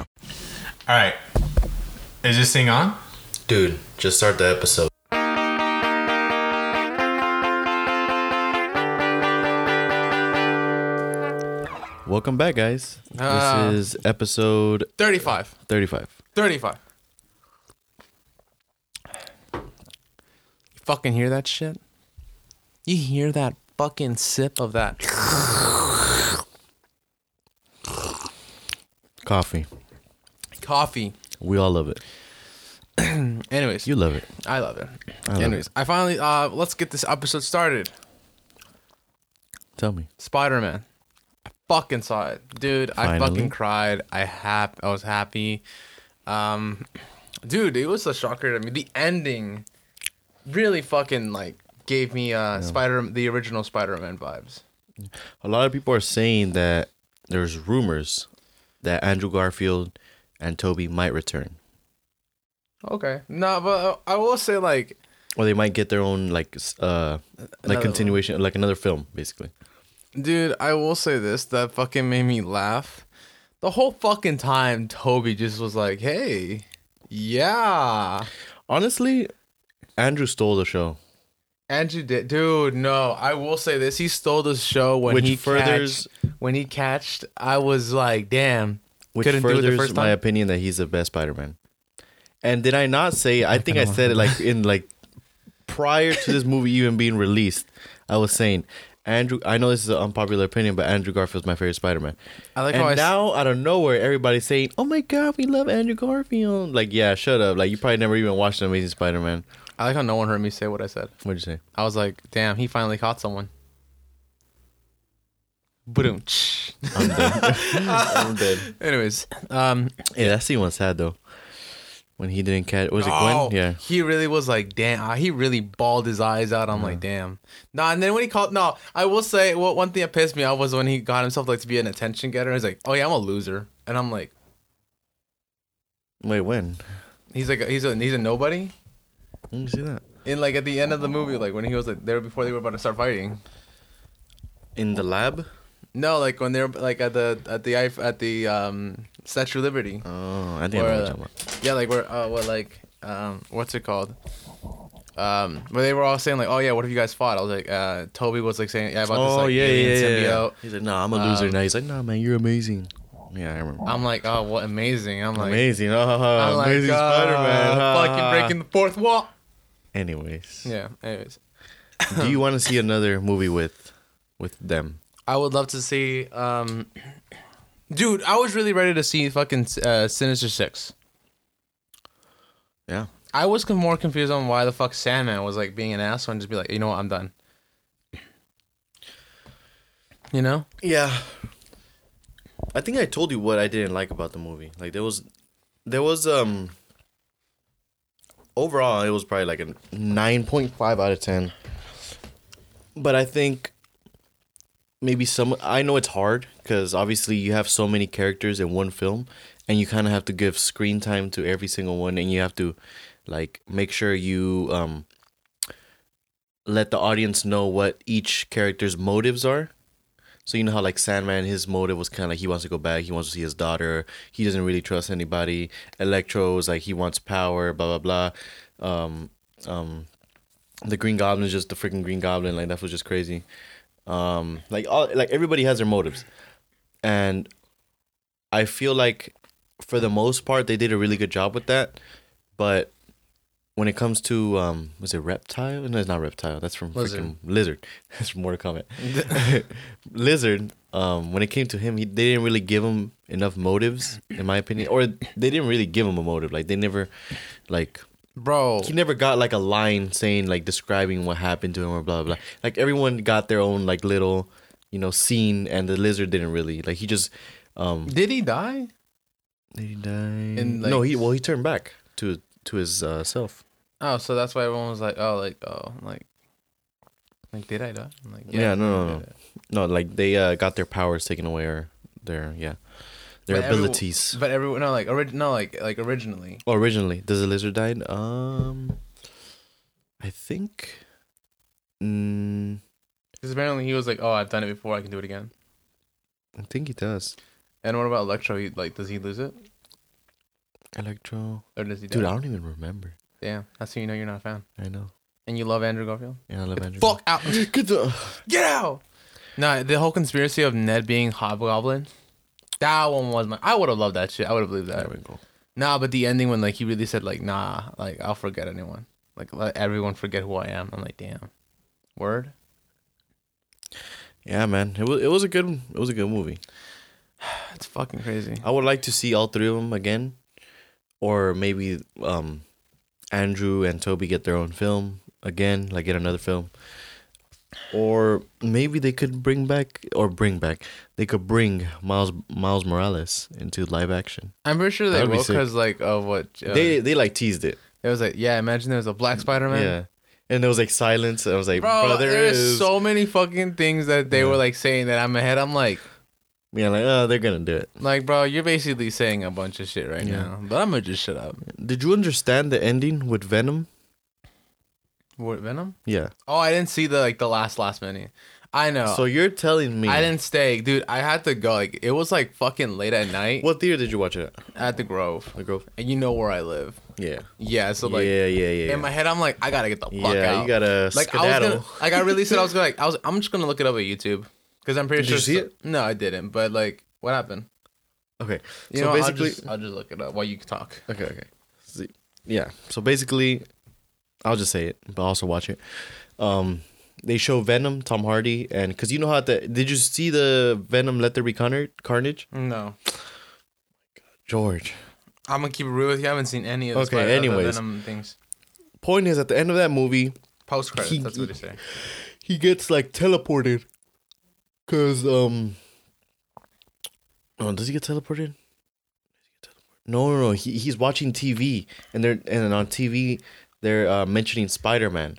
All right. Is this thing on? Dude, just start the episode. Welcome back, guys. Ah. this is episode 35. 35. 35. You fucking hear that shit? You hear that fucking sip of that? Coffee. Coffee. We all love it. Anyways, You love it. I love it. I love Anyways, I finally uh let's get this episode started. Tell me. Spider Man. I fucking saw it, dude. I fucking cried. I hap. I was happy. Um, dude, it was a shocker to me. The ending really fucking like gave me uh Spider the original Spider Man vibes. A lot of people are saying that there's rumors that Andrew Garfield and Tobey might return. Okay. No, but uh, I will say like Or they might get their own like uh like Another continuation like another film, basically. Dude, I will say this that fucking made me laugh. The whole fucking time Tobey just was like, "Hey, yeah." Honestly, Andrew stole the show. Andrew did, dude. No, I will say this: he stole the show when Which he furthers- catched, when he catched. I was like, "Damn." Which Couldn't do it the furthers my time? opinion that he's the best Spider-Man. And did I not say? I think I said it like in like prior to this movie even being released. I was saying Andrew. I know this is an unpopular opinion, but Andrew Garfield's my favorite Spider-Man. I like and how now out of nowhere, everybody's saying, "Oh my god, we love Andrew Garfield!" Like, yeah, shut up. Like, you probably never even watched Amazing Spider-Man. I like how no one heard me say what I said. What'd you say? I was like, "Damn, he finally caught someone." Boom. I'm dead. I'm dead. Anyways, um, Yeah, that scene was sad though. When he didn't catch, was it Oh, Gwen? Yeah. He really was like, damn. uh, He really bawled his eyes out. I'm like, damn. Nah, and then when he called, no, I will say, well, one thing that pissed me off was when he got himself like to be an attention getter. He's like, oh yeah, I'm a loser, and I'm like, Wait, when? he's like, he's a he's a nobody. Let me see that. In like at the end of the movie, like when he was like there before they were about to start fighting. In the lab. No, like when they were like at the at the at the um Statue of Liberty. Oh, I think I know what you're talking about. Yeah, like where uh what like um what's it called? Um, where they were all saying like, oh yeah, what have you guys fought? I was like, uh, Tobey was like saying, yeah, about this Oh like yeah, yeah, alien yeah, yeah. symbiote. He's like, nah, I'm a loser Um, now. He's like, nah, man, you're amazing. Yeah, I remember. I'm like, oh, what amazing! I'm like, amazing. Oh, I'm like, amazing uh, Spider-Man. Ha, fucking breaking the fourth wall. Anyways, Yeah. Anyways, do you want to see another movie with with them? I would love to see, um, dude. I was really ready to see fucking uh, Sinister Six. Yeah. I was con- more confused on why the fuck Sandman was like being an asshole and just be like, you know what, I'm done. You know? Yeah. I think I told you what I didn't like about the movie. Like there was there was um overall it was probably like a 9.5 out of 10. But I think maybe some I know it's hard cuz obviously you have so many characters in one film and you kind of have to give screen time to every single one and you have to like make sure you um let the audience know what each character's motives are. So you know how like Sandman, his motive was kind of like he wants to go back, he wants to see his daughter, he doesn't really trust anybody. Electro is like he wants power, blah blah blah. Um, um, the Green Goblin is just the freaking Green Goblin, like that was just crazy. Um, like all like everybody has their motives, and I feel like for the most part they did a really good job with that, but when it comes to um was it reptile? No it's not reptile. That's from Lizard. freaking lizard. That's from Mortal Kombat lizard um when it came to him he, they didn't really give him enough motives in my opinion. Or they didn't really give him a motive. Like they never like Bro. he never got like a line saying like describing what happened to him or blah blah. blah. Like everyone got their own like little, you know, scene, and the lizard didn't really like. He just, um, Did he die? Did he die? In, no, he well he turned back to to his uh, self. Oh, so that's why everyone was like, oh, like, oh, like, like, did I die? I'm like, Yeah, no, no, no. No, like they uh, got their powers taken away or their yeah their But abilities. But everyone, no, like, orig- no, like, like originally. Oh, originally, does the lizard died? Um, I think. Mm, Because apparently he was like, oh, I've done it before, I can do it again. I think he does. And what about Electro? He, like, does he lose it? Electro, Or does he die? dude, I don't even remember. Damn, that's how you know you're not a fan. I know. And you love Andrew Garfield? Yeah, I love Andrew. Fuck out. Get the. Get out! Nah, the whole conspiracy of Ned being Hobgoblin, that one was my. I would have loved that shit. I would have believed that. There we go. Nah, but the ending when like he really said like, nah, like I'll forget anyone. Like let everyone forget who I am. I'm like, damn. Word. Yeah, man, it was it was a good it was a good movie. it's fucking crazy. I would like to see all three of them again, or maybe um, Andrew and Tobey get their own film again, like get another film, or maybe they could bring back or bring back they could bring Miles Miles Morales into live action. I'm pretty sure they will because like of what uh, they they like teased it, it was like yeah. Imagine there was a Black Spider Man. yeah, and there was like silence. And I was like, Bro, bro, there there's is. so many fucking things that they Yeah. were like saying that I'm ahead. I'm like, yeah, like oh, they're gonna do it. like, bro, you're basically saying a bunch of shit right Yeah. now. But I'm gonna just shut up. Did you understand the ending with Venom? What Venom? Yeah. Oh, I didn't see the like the last last minute. I know. So you're telling me I didn't stay, dude. I had to go. Like it was like fucking late at night What theater did you watch it at? at the Grove, The Grove. and you know where I live. Yeah. Yeah, so like yeah, yeah, yeah. in my head, I'm like, I gotta get the fuck yeah, out. you gotta like I skedaddle. was gonna, like I really said I was gonna like I was I'm just gonna look it up at YouTube because I'm pretty Did sure. you see so- No, I didn't. But like, what happened? Okay. You so know, basically, I'll just, I'll just look it up while you talk. okay, okay. See, yeah. So basically, I'll just say it, but also watch it. Um, they show Venom, Tom Hardy, and because you know how the did you see the Venom Let There Be Carnage? No, George. I'm gonna keep it real with you. I haven't seen any of the, Okay, anyways. Venom things. Point is, at the end of that movie, Post credits. That's what they say. he gets like teleported. Cause um, oh, does he get teleported? No, no, no. He he's watching TV, and they're and on TV they're uh, mentioning Spider Man,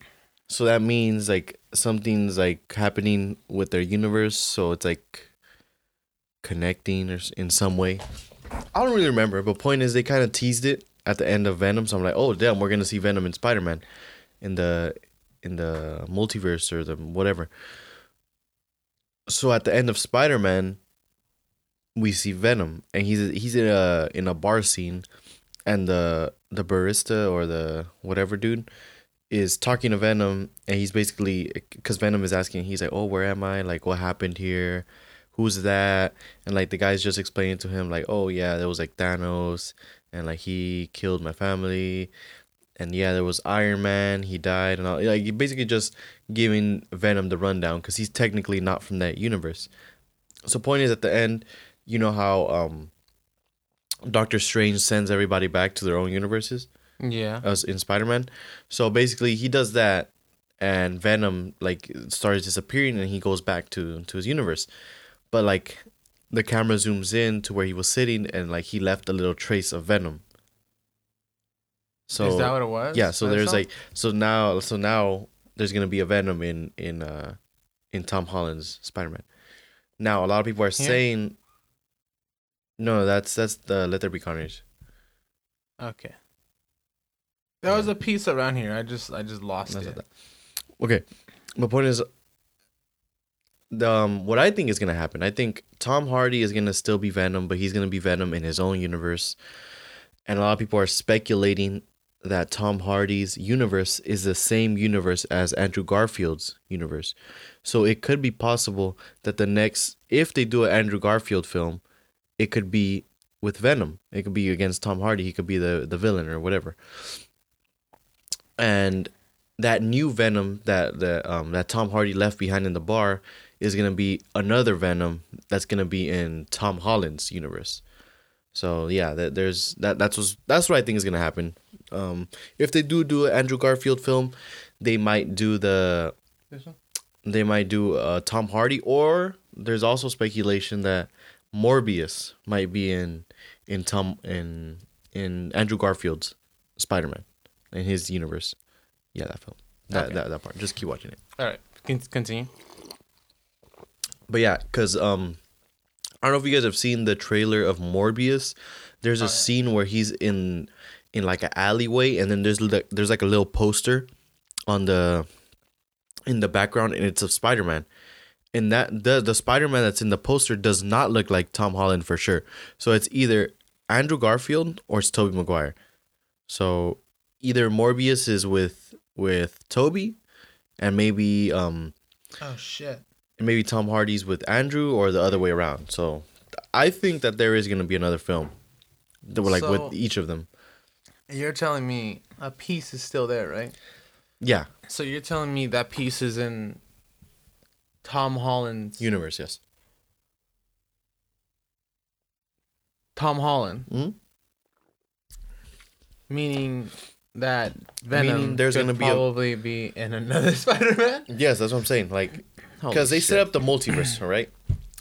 so that means like something's like happening with their universe. So it's like connecting or in some way. I don't really remember, but point is they kind of teased it at the end of Venom. So I'm like, oh damn, we're gonna see Venom and Spider Man in the in the multiverse or the whatever. So at the end of Spider Man, we see Venom, and he's he's in a in a bar scene, and the the barista or the whatever dude is talking to Venom, and he's basically because Venom is asking, he's like, "Oh, where am I? Like, what happened here? Who's that?" And like the guy's just explaining to him, like, "Oh yeah, there was like Thanos, and like he killed my family." And yeah, there was Iron Man. He died, and all, like basically just giving Venom the rundown because he's technically not from that universe. So point is at the end, you know how um Doctor Strange sends everybody back to their own universes Yeah. as in Spider-Man. So basically he does that and Venom like starts disappearing and he goes back to to his universe. But like the camera zooms in to where he was sitting and like he left a little trace of Venom. So Is that what it was? yeah, so there's like so now so now there's gonna be a Venom in in uh in Tom Holland's Spider Man. Now a lot of people are Here? saying no, that's that's the Let There Be Carnage. Okay. There was a piece around here. I just I just lost That's it. that. Okay, my point is, the um, what I think is gonna happen. I think Tom Hardy is gonna still be Venom, but he's gonna be Venom in his own universe, and a lot of people are speculating that Tom Hardy's universe is the same universe as Andrew Garfield's universe. So it could be possible that the next, if they do an Andrew Garfield film, it could be with Venom. It could be against Tom Hardy. He could be the the villain or whatever. And that new Venom that that um that Tom Hardy left behind in the bar is gonna be another Venom that's gonna be in Tom Holland's universe. So yeah, that there's that that's what's, that's what I think is gonna happen. Um, if they do do an Andrew Garfield film, they might do the they might do uh, Tom Hardy, or there's also speculation that Morbius might be in in Tom in in Andrew Garfield's Spider Man in his universe. Yeah, that film. That, Okay. that that part. Just keep watching it. All right, con- continue. But yeah, because um, I don't know if you guys have seen the trailer of Morbius. There's a scene where he's in in like an alleyway, and then there's like there's like a little poster on the in the background, and it's of Spider Man. And that the the Spider Man that's in the poster does not look like Tom Holland for sure. So it's either Andrew Garfield or it's Tobey Maguire. So either Morbius is with with Tobey, and maybe um Oh shit. and maybe Tom Hardy's with Andrew or the other way around. So I think that there is going to be another film, that were like So- with each of them. You're telling me a piece is still there, right? Yeah, So you're telling me that piece is in Tom Holland's universe. Yes. Tom Holland, Mhm. meaning that Venom Meaning there's could gonna be a- probably be in another Spider-Man. Yes, that's what I'm saying. Like, because they set up the multiverse, all right?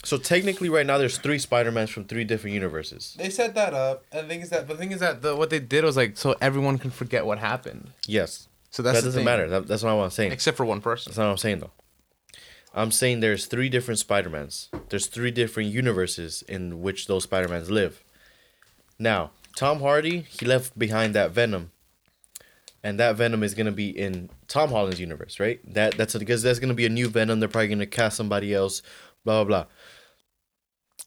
So technically, right now, there's three Spider Mans from three different universes. They set that up, and the thing is that the thing is that the, what they did was like so everyone can forget what happened. Yes, So that's that the doesn't thing. matter. That, that's not what I'm saying. except for one person. That's not what I'm saying though. I'm saying there's three different Spider-Mans. There's three different universes in which those Spider-Mans live. Now, Tom Hardy, he left behind that Venom. And that Venom is gonna be in Tom Holland's universe, right? That that's because that's gonna be a new Venom. They're probably gonna cast somebody else, blah blah blah.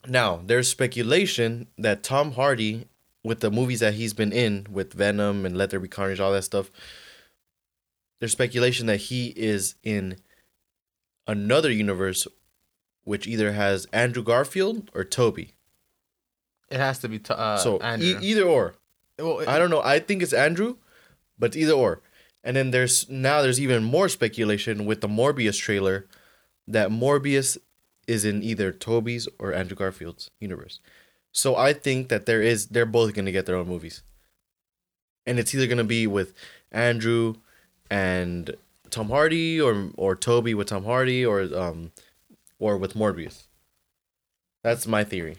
Now, there's speculation that Tom Hardy, with the movies that he's been in, with Venom and Let There Be Carnage, all that stuff, there's speculation that he is in another universe which either has Andrew Garfield or Tobey. It has to be t- uh, so e- either or. Well, it- I don't know. I think it's Andrew, but either or. And then there's now there's even more speculation with the Morbius trailer that Morbius is in either Tobey's or Andrew Garfield's universe. So I think that there is they're both gonna get their own movies. And it's either gonna be with Andrew and Tom Hardy or or Tobey with Tom Hardy or um or with Morbius. That's my theory.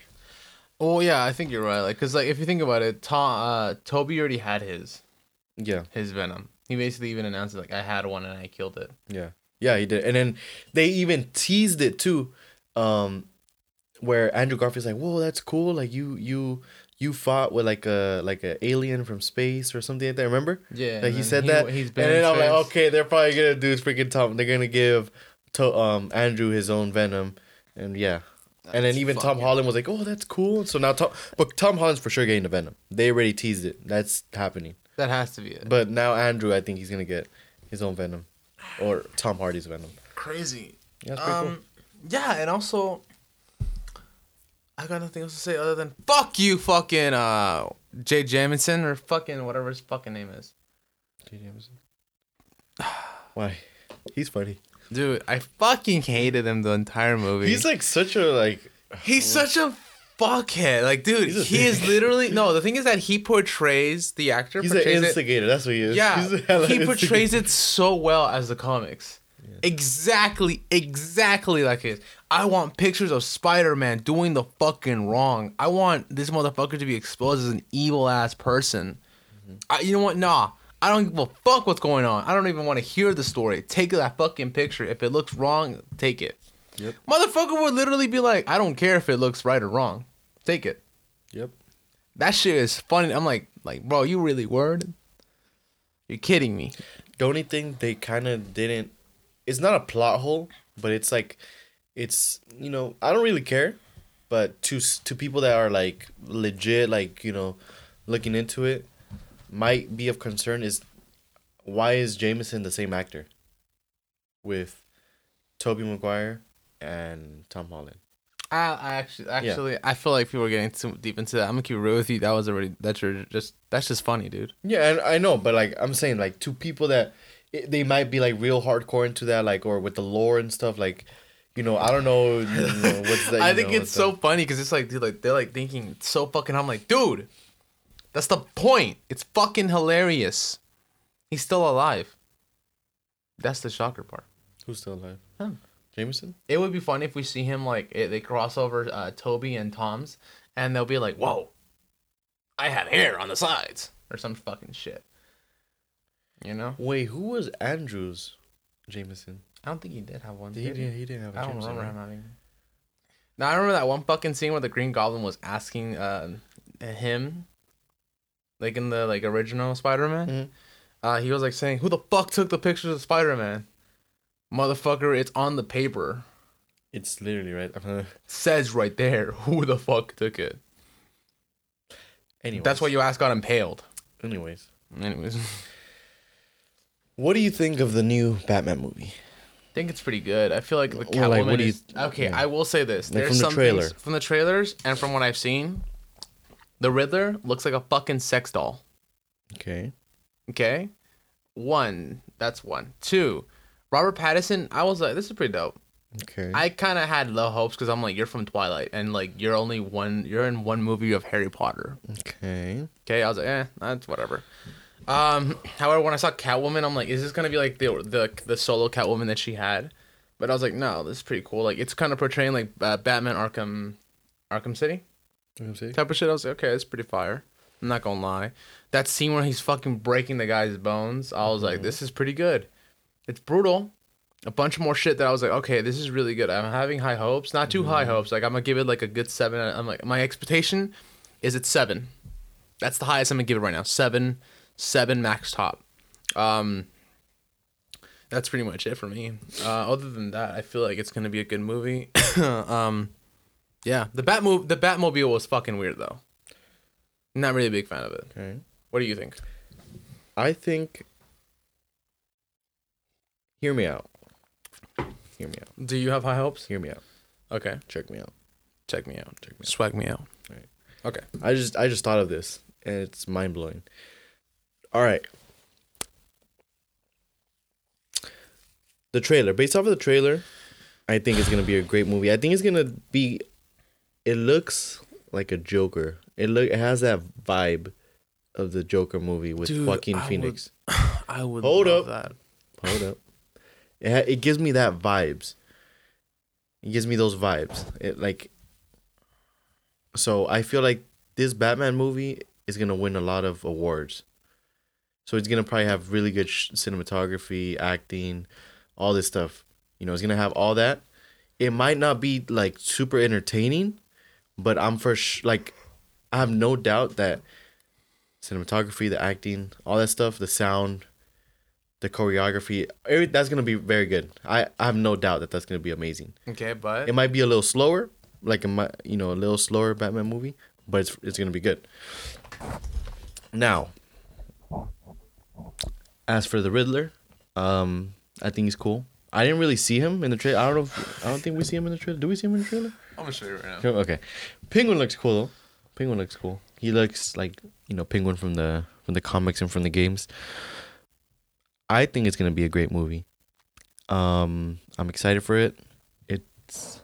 Oh yeah, I think you're right. Like, cause like if you think about it, Tom, uh, Tobey already had his Yeah. his Venom. He basically even announced it, like I had one and I killed it. Yeah. Yeah, he did. And then they even teased it too. Um where Andrew Garfield's like, Whoa, that's cool. Like you you you fought with like a like a alien from space or something like that, remember? Yeah, Like he said he- that. he's and been then in I'm like, okay, they're probably gonna do freaking Tom they're gonna give to um Andrew his own venom. And yeah. and then even Tom fucking- Holland was like, "Oh, that's cool." So now Tom, but Tom Holland's for sure getting the Venom. They already teased it. That's happening. That has to be it. But now Andrew, I think he's gonna get his own Venom, or Tom Hardy's Venom. crazy. Yeah, that's pretty Um, yeah, and also, I got nothing else to say other than fuck you, fucking uh, Jay Jameson or fucking whatever his fucking name is. cool. J. Jameson. Why? He's funny. Dude, I fucking hated him the entire movie. He's like such a like. He's such a fuckhead. Like, dude, he is literally no. The thing is that he portrays the actor. He's an portrays it, instigator. That's what he is. yeah, He's a hella he portrays it so well as the comics. Exactly, exactly like it. I want pictures of Spider-Man doing the fucking wrong. I want this motherfucker to be exposed as an evil ass person. Mm-hmm. I, you know what? Nah, I don't give a fuck what's going on. I don't even want to hear the story. Take that fucking picture. If it looks wrong, take it. Yep. Motherfucker would literally be like, I don't care if it looks right or wrong. Take it. Yep. That shit is funny. I'm like, like, bro, you really word? You're kidding me. The only thing they kind of didn't. It's not a plot hole, but it's like, it's you know I don't really care, but to to people that are like legit like you know, looking into it, might be of concern is, why is Jameson the same actor? With, Tobey Maguire, and Tom Holland. I, I actually, actually, I feel like people are getting too deep into that. I'm gonna keep real with you. That was already that's your- just that's just funny, dude. Yeah, and I know, but like I'm saying, like to people that it, they might be like real hardcore into that, like or with the lore and stuff, like you know, I don't know, you know what's that. I think know, it's so that- funny because it's like, dude, like they're like thinking so fucking. I'm like, dude, that's the point. It's fucking hilarious. He's still alive. That's the shocker part. who's still alive. Him. Jameson. It would be funny if we see him like it, they cross over uh, Tobey and Tom's, and they'll be like, "Whoa, I had hair on the sides or some fucking shit. You know? Wait, who was Andrews Jameson? I don't think he did have one. He did didn't. He didn't have a I don't Jameson. remember right? him having. Now I remember that one fucking scene where the Green Goblin was asking uh, him, like in the like original Spider-Man. Mhm. Uh, he was like saying, "Who the fuck took the pictures of Spider-Man?" Motherfucker, it's on the paper. It's literally right. Says right there who the fuck took it. Anyway, That's why you ass got impaled. Anyways, Anyways, I what do you think of the new Batman movie? I think it's pretty good. I feel like the Catwoman Well, like, what do you- is okay. I will say this: Like, there's from the some trailer. things from the trailers and from what I've seen, the Riddler looks like a fucking sex doll. Okay. Okay, one. That's one. Two. Robert Pattinson. I was like, this is pretty dope. Okay. I kind of had low hopes because I'm like, you're from Twilight, and like you're only one. You're in one movie of Harry Potter. okay. Okay, I was like, eh, that's whatever. Um, however, when I saw Catwoman, I'm like, is this gonna be like the the the solo Catwoman that she had? But I was like, no, this is pretty cool. Like, it's kind of portraying like uh, Batman Arkham, Arkham City type of shit. I was like, okay, it's pretty fire. I'm not gonna lie. That scene where he's fucking breaking the guy's bones, I was like, this is pretty good. It's brutal. A bunch more shit that I was like, okay, this is really good. I'm having high hopes, not too high hopes. Like I'm gonna give it like a good seven. I'm like, my expectation is it's seven. That's the highest I'm gonna give it right now. Seven, seven max top. Um, that's pretty much it for me. Uh, other than that, I feel like it's gonna be a good movie. um, yeah, the Batmobile, the Batmobile was fucking weird though. Not really a big fan of it. Okay. What do you think? I think. Hear me out. Hear me out. Do you have high hopes? Hear me out. Okay, Check me out. check me out. Check me out. Swag me out. Right. Okay. I just I just thought of this and it's mind blowing. All right. The trailer, based off of the trailer, I think it's gonna be a great movie. I think it's gonna be. It looks like a Joker. It look it has that vibe of the Joker movie with Dude, Joaquin I would- Phoenix. I would Hold love up. that. Hold up. It ha- it gives me that vibes. It gives me those vibes. It like. So I feel like this Batman movie is gonna win a lot of awards. So it's gonna probably have really good sh- cinematography, acting, all this stuff. You know, it's gonna have all that. It might not be like super entertaining, but I'm for sh- like, I have no doubt that cinematography, the acting, all that stuff, the sound, the choreography, every, that's gonna be very good. I, I have no doubt that that's gonna be amazing. Okay, but It might be a little slower, like a mi- you know a little slower Batman movie, but it's it's gonna be good. Now, as for the Riddler, um, I think he's cool. I didn't really see him in the trailer. I don't know. If, I don't think we see him in the trailer. Do we see him in the trailer? I'm gonna show you right now. Okay, Penguin looks cool though. Penguin looks cool. He looks like you know Penguin from the from the comics and from the games. I think it's gonna be a great movie. Um, I'm excited for it. It's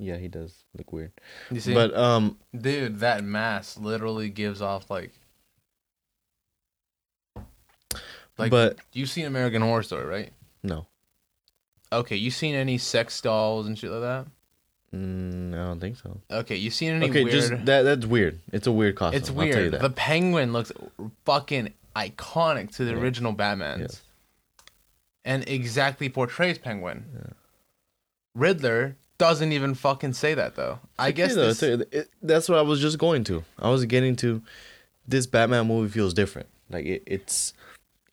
yeah, he does look weird, You see, but um, dude, that mask literally gives off like, like. but you've seen American Horror Story, right? no, Okay, you seen any sex dolls and shit like that? mm, I don't think so. Okay, you seen any Okay, weird? just that that's weird. It's a weird costume. it's I'll tell you weird. The penguin looks fucking iconic to the Yeah. original Batman's, Yes. and exactly portrays Penguin. Riddler doesn't even fucking say that though. I Okay, guess though, this, it- that's what I was just going to. I was getting to this Batman movie feels different. Like it, it's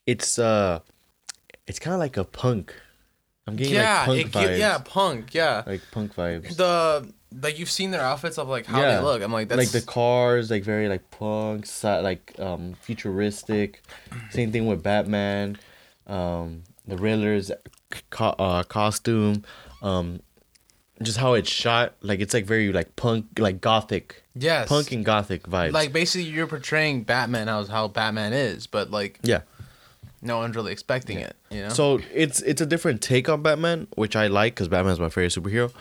it's uh it's kind of like a punk. I'm getting yeah, like punk it, vibes. yeah, punk, yeah. like punk vibes. the like you've seen their outfits of like how Yeah. they look. I'm like that's like the cars, like very like punk, like um futuristic. Same thing with Batman, um the Riddler's co- uh, costume, um just how it's shot. Like it's like very like punk, like gothic, yes, punk and gothic vibes. like basically you're portraying Batman as how Batman is, but like yeah. No one's really expecting it. You know. So it's it's a different take on Batman, which I like because Batman's my favorite superhero.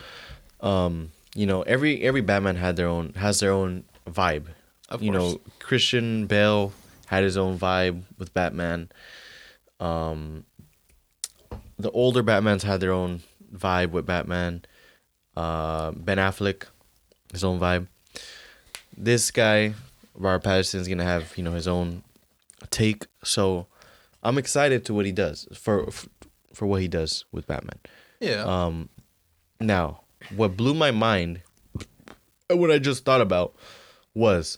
Um, you know, every every Batman had their own has their own vibe. Of you course. know, Christian Bale had his own vibe with Batman. Um, the older Batmans had their own vibe with Batman. Uh, Ben Affleck, his own vibe. This guy, Robert Pattinson's gonna have you know his own take. So I'm excited to what he does for for what he does with Batman. Yeah. Um, now, what blew my mind, and what I just thought about, was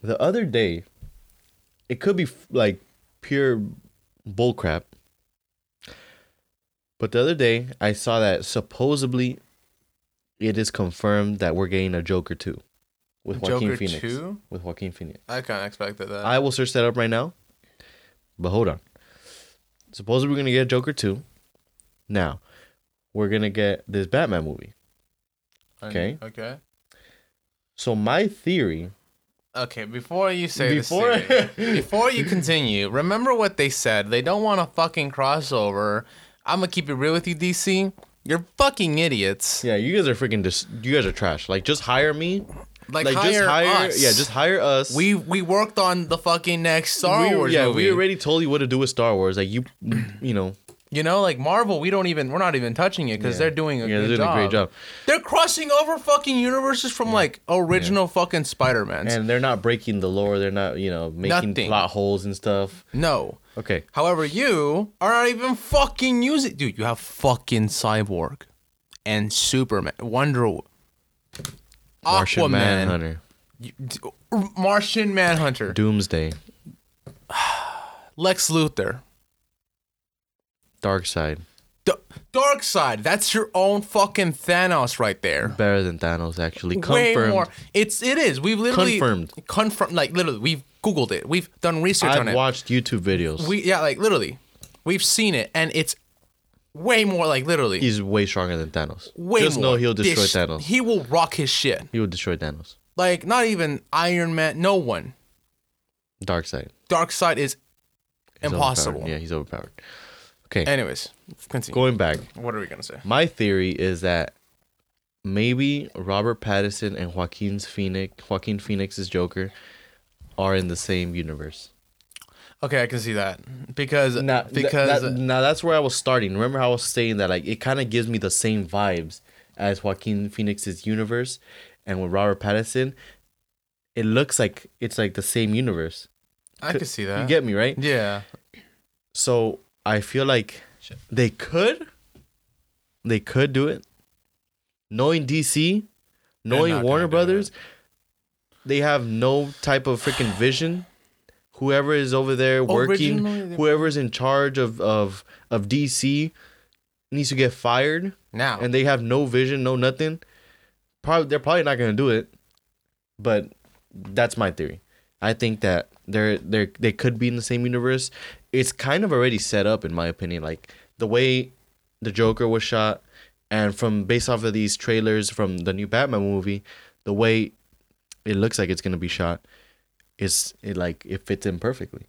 the other day. It could be f- like pure bullcrap, but the other day I saw that supposedly it is confirmed that we're getting a Joker two with Joaquin Joker Phoenix. 2? With Joaquin Phoenix. I kind of expected that. I will search that up right now. But hold on. Supposedly we're gonna get Joker two. Now, we're gonna get this Batman movie. okay. Okay. So my theory. Okay, before you say Before- before before you continue, remember what they said. They don't want a fucking crossover. I'm gonna keep it real with you, DC. You're fucking idiots. Yeah, you guys are freaking. Dis- you guys are trash. Like, just hire me. Like, just hire hire. us. Yeah, just hire us. We we worked on the fucking next Star we, Wars yeah, movie. we already told you what to do with Star Wars. Like you, you know, you know, like Marvel, we don't even we're not even touching it because Yeah. they're doing a Yeah, good they're doing job. a great job. They're crossing over fucking universes from like original fucking Spider Man, and they're not breaking the lore. They're not, you know, making Nothing. plot holes and stuff. No. Okay, However, you are not even fucking using. Dude, you have fucking Cyborg and Superman, Wonder, Wo- Martian Aquaman, Manhunter, you- d- uh, Martian Manhunter, Doomsday, Lex Luthor, Darkseid, D- Darkseid. That's your own fucking Thanos right there. better than Thanos. Actually, Way confirmed. more. It's it is. We've literally Confirmed. Confirmed. Like literally, we've googled it. We've done research on I've it. watched YouTube videos. we yeah, like literally, we've seen it, and it's way more like literally. He's way stronger than Thanos. way Just know he'll destroy Thanos. He will rock his shit. He will destroy Thanos. Like not even Iron Man. No one. Darkseid. Dark Side is impossible. Yeah, he's overpowered. Okay, Anyways, continue. going back. what are we gonna say? My theory is that maybe Robert Pattinson and Joaquin's Phoenix, Joaquin Phoenix's Joker, are in the same universe. Okay, I can see that because Now, because that- now that's where I was starting. Remember how I was saying that like it kind of gives me the same vibes as Joaquin Phoenix's universe, and with Robert Pattinson, it looks like it's like the same universe. I can see that. You get me right? yeah. So I feel like they could, they could do it. Knowing DC, knowing Warner Brothers, they have no type of freaking vision. Whoever is over there working, Originally, they- whoever's in charge of of of DC, needs to get fired, Now and they have no vision, no nothing. Probably they're probably not gonna do it, but that's my theory. I think that they're they they could be in the same universe. It's kind of already set up, in my opinion. Like the way the Joker was shot, and from based off of these trailers from the new Batman movie, the way it looks like it's gonna be shot, is it like it fits in perfectly.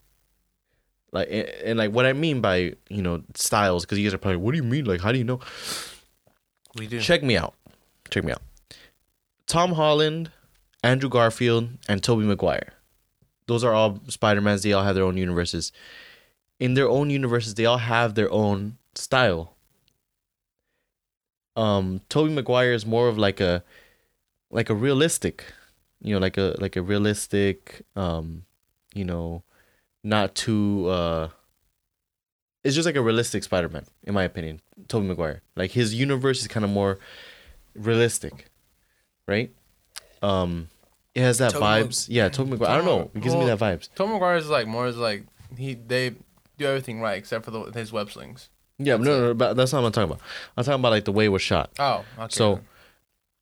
Like and, and like what I mean by you know styles, because you guys are probably, what do you mean? Like how do you know? we do. Check me out. Check me out. Tom Holland, Andrew Garfield, and Tobey Maguire. Those are all Spider-Mans. They all have their own universes. In their own universes, they all have their own style. Um, Tobey Maguire is more of like a like a realistic, you know, like a like a realistic um, you know, not too uh it's just like a realistic Spider-Man, in my opinion. Tobey Maguire. Like his universe is kind of more realistic, right? Um, it has that Tobey Mag- vibes. Yeah, Tobey Maguire. I don't know. It gives me Well, that vibes. Tom McGuire is like more is like he they do everything right except for the, his web slings. Yeah, but no, no, but that's not what I'm talking about. I'm talking about like the way it was shot. Oh, okay. So,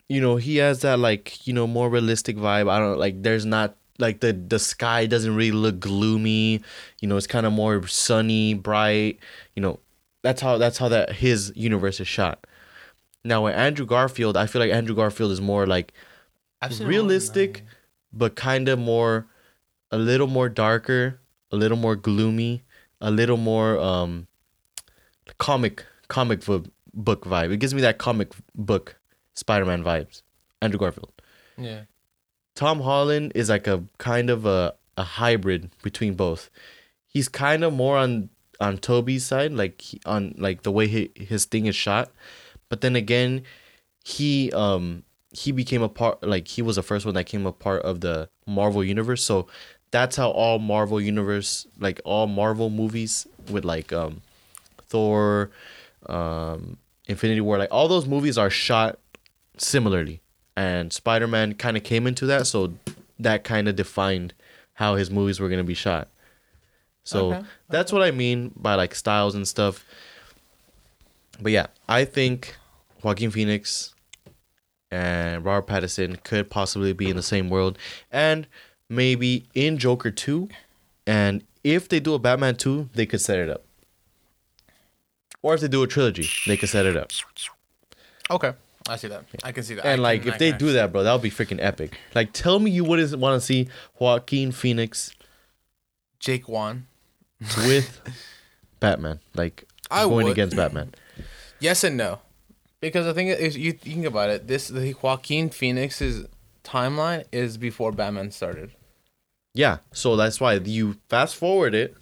you know, he has that like you know more realistic vibe. I don't like. There's not like the the sky doesn't really look gloomy. You know, it's kind of more sunny, bright. You know, that's how that's how that his universe is shot. Now with Andrew Garfield, I feel like Andrew Garfield is more like I've realistic, but kind of more, a little more darker, a little more gloomy, a little more um, comic comic book book vibe. It gives me that comic book Spider-Man vibes. Andrew Garfield. Yeah. Tom Holland is like a kind of a, a hybrid between both. He's kind of more on on Tobey's side, like he, on like the way he, his thing is shot, but then again, he um he became a part like he was the first one that came a part of the Marvel universe. So that's how all Marvel universe like all Marvel movies with like um Thor, um Infinity War, like all those movies are shot similarly. And Spider-Man kind of came into that, so that kind of defined how his movies were going to be shot. So Okay, that's what I mean by like styles and stuff. But yeah, I think Joaquin Phoenix and Robert Pattinson could possibly be in the same world and maybe in Joker 2 and if they do a Batman 2, they could set it up. Or if they do a trilogy, they could set it up. Okay, I see that. I can see that. And I like can- if they do that, bro, that would be freaking epic. Like tell me you wouldn't want to see Joaquin Phoenix Jake Wan. with Batman, like I going would. against Batman. Yes and no, because the thing is, you think about it. This the Joaquin Phoenix's timeline is before Batman started. Yeah, so that's why you fast forward it,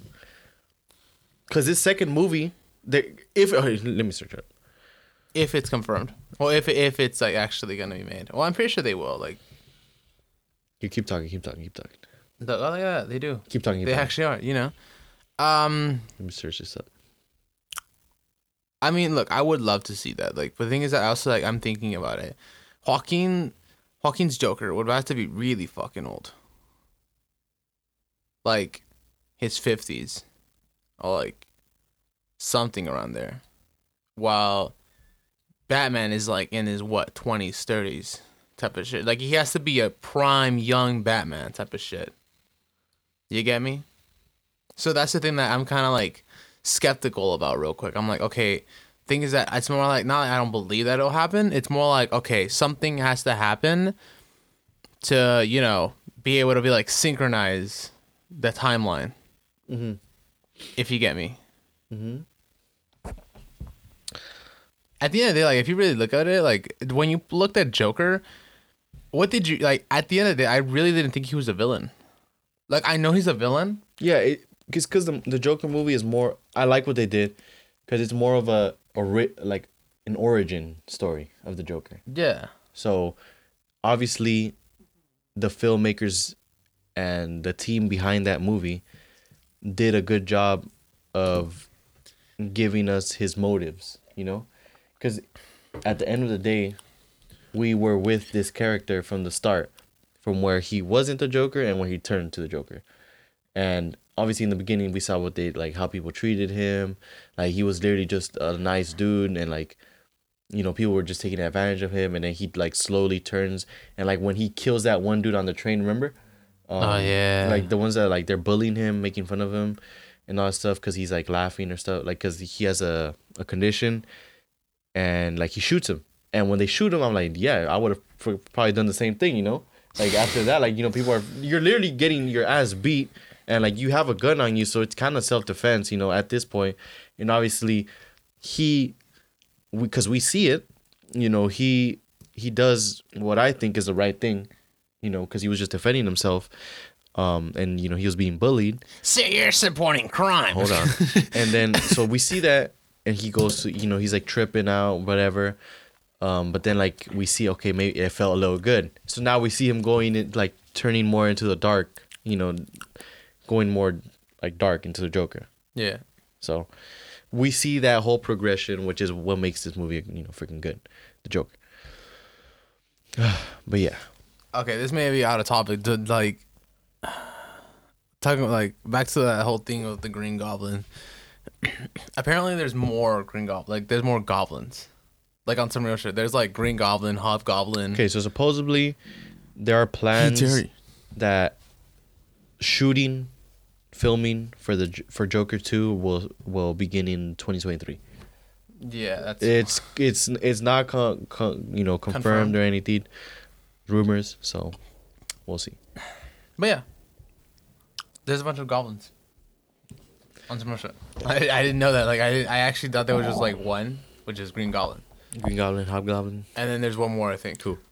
because this second movie, they if oh, let me search it. If it's confirmed, well, if if it's like actually gonna be made, well, I'm pretty sure they will. Like, You keep talking, keep talking, keep talking, the, oh yeah, they do. keep talking. Keep They talking. actually are. You know. Um, Let me search this up. I mean, look, I would love to see that. Like, but the thing is that I also like I'm thinking about it. Joaquin, Joaquin's Joker would have to be really fucking old. Like, his fifties, or like something around there, while Batman is like in his what twenties, thirties type of shit. Like he has to be a prime young Batman type of shit. You get me? So that's the thing that I'm kind of like skeptical about real quick. I'm like, okay, thing is that it's more like not like I don't believe that it'll happen. It's more like, okay, something has to happen to, you know, be able to be like synchronize the timeline. Mm-hmm. If you get me. At the end of the day, like if you really look at it, like when you looked at Joker, what did you like? At the end of the day, I really didn't think he was a villain. Like I know he's a villain, Yeah, because because the the Joker movie is more. I like what they did, because it's more of a ori- like an origin story of the Joker. yeah. So obviously the filmmakers and the team behind that movie did a good job of giving us his motives, you know? Cuz at the end of the day we were with this character from the start from where he wasn't the Joker and when he turned to the Joker. And obviously in the beginning we saw what they like how people treated him. Like he was literally just a nice dude and like you know, people were just taking advantage of him, and then he like slowly turns, and like when he kills that one dude on the train, remember? Um, Oh, yeah. Like the ones that like they're bullying him, making fun of him, and all that stuff because he's like laughing or stuff, like because he has a a condition, and like he shoots him, and when they shoot him, I'm like, yeah, I would have probably done the same thing, you know? Like after that, like you know, people are you're literally getting your ass beat, and like you have a gun on you, so it's kind of self defense, you know, at this point, and obviously, he because we, see it you know he he does what i think is the right thing you know because he was just defending himself um and you know he was being bullied So you're supporting crime. hold on and then so we see that and he goes to you know he's like tripping out whatever um but then like we see okay maybe it felt a little good so now we see him going in like turning more into the dark you know going more like dark into the joker Yeah. so we see that whole progression, which is what makes this movie, you know, freaking good. The Joker. but yeah, Okay, this may be out of topic. The, like talking like back to that whole thing of the Green Goblin. Apparently, there's more Green Goblin. Like, there's more goblins. Like on some real shit. There's like Green Goblin, Hobgoblin. okay. So supposedly, there are plans Terry. that shooting, filming for the for Joker two will will begin in 2023. Yeah, that's It's it's it's not con, con, you know confirmed, Confirmed. or anything, rumors. So we'll see. But yeah, there's a bunch of goblins. On some real shit. I, I didn't know that. Like, I I actually thought there was just like one, which is Green Goblin. Green Goblin, Hobgoblin. And then there's one more, I think. Cool.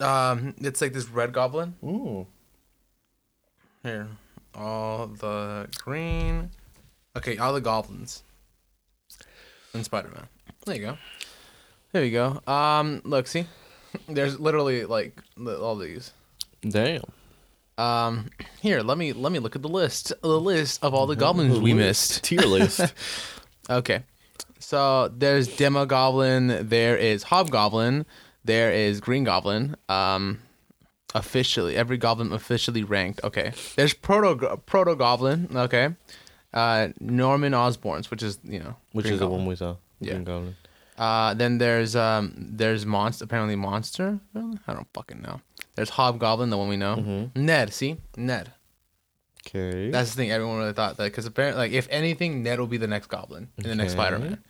Um, it's like this red goblin. Ooh. Here, all the green. Okay, all the goblins. And Spider Man. There you go. There you go. Um, look, see, There's literally like the- all these. Damn. Um, here, let me let me look at the list. The list of all the goblins we missed. Tier list. Okay, so there's Demo Goblin. There is Hobgoblin. There is Green Goblin. Um, officially, every goblin officially ranked. Okay, there's Proto Proto Goblin. Okay, uh, Norman Osborn's, which is you know Which Green is the one we saw. Yeah. Green Goblin. Uh, then there's um there's monster apparently monster. Really? I don't fucking know. There's Hobgoblin, the one we know. Mm-hmm. Ned, see Ned. Okay. That's the thing. Everyone really thought that because apparently, like, if anything, Ned will be the next Goblin in the next Spider-Man.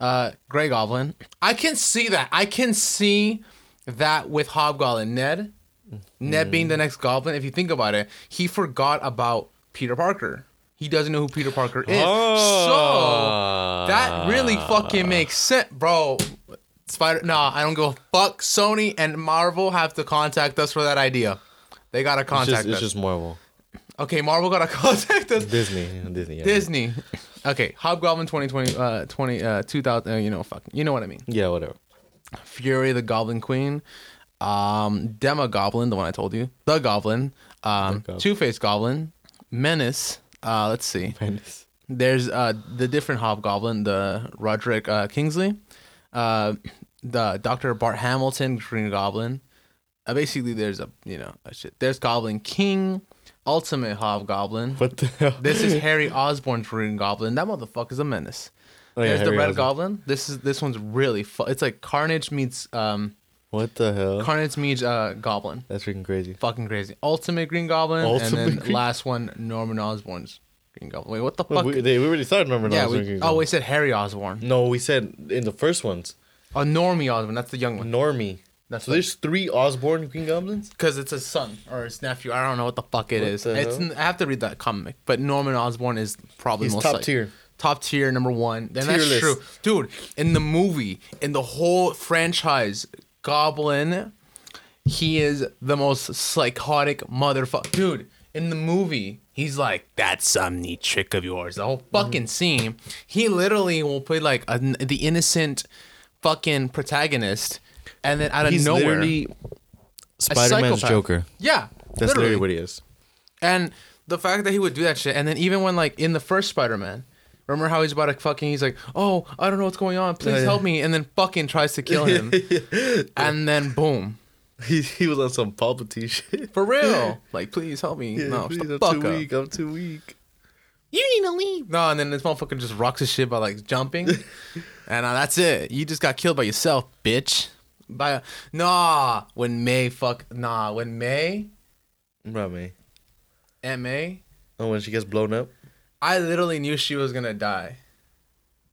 Uh, Gray Goblin. I can see that. I can see that with Hobgoblin. Ned, Ned being the next Goblin. If you think about it, he forgot about Peter Parker. He doesn't know who Peter Parker is. Oh. So that really fucking makes sense, bro. Spider. Nah, I don't go fuck. Sony and Marvel have to contact us for that idea. They gotta it's contact just, it's us. just Marvel. Okay, Marvel gotta contact us. Disney. Disney. Yeah. Disney. Okay, Hobgoblin 2020, uh, 20, uh, 2000, uh, you know, fuck, you know what I mean. Yeah, whatever. Fury the Goblin Queen, um, Demogoblin, the one I told you, the Goblin, um, Goblin. Two Face Goblin, Menace. Uh, let's see. Menace. There's uh the different Hobgoblin, the Roderick uh, Kingsley, uh, the Doctor Bart Hamilton Green Goblin. Uh, basically, there's a you know a shit. There's Goblin King, Ultimate Hobgoblin. What the hell? This is Harry Osborn's Green Goblin. That motherfucker's a menace. Oh, yeah, There's the Red Osborn. Goblin. This is this one's really fun. It's like Carnage meets um What the hell? Carnage meets uh Goblin. That's freaking crazy. Fucking crazy. Ultimate Green Goblin, Ultimate and then Green- last one Norman Osborn's Green Goblin. Wait, what the fuck? we, they, we already started Norman yeah, we, oh, we said Harry Osborn. No, we said in the first ones. Oh, Normie Osborn. That's the young one. Normie. That's So there's three Osborn Green Goblins? because it's his son or his nephew. I don't know what the fuck it What is. It's hell? I have to read that comic, but Norman Osborn is probably He's most top like- tier. top tier number one. Then that's list. true, dude. In the movie, in the whole franchise, Goblin, he is the most psychotic motherfucker, dude. In the movie, he's like, "That's some neat trick of yours." The whole mm-hmm. fucking scene, he literally will play like a, the innocent fucking protagonist, and then out of He's nowhere, literally Spider-Man's. Joker. yeah, That's literally what he is. and the fact that he would do that shit, and then even when like in the first Spider-Man, remember how he's about to fucking, he's like, "Oh, I don't know what's going on. Please yeah. help me," and then fucking tries to kill him, and then boom, He, he was on some Palpatine shit. for real, like, please help me. no, please, I'm fuck too up. weak. I'm too weak. You need to leave. No, and then this motherfucker just rocks his shit by like jumping, and uh, that's it. You just got killed by yourself, bitch. By a, nah, when May fuck nah, when May About me. Aunt May Oh, when she gets blown up. I literally knew she was gonna die.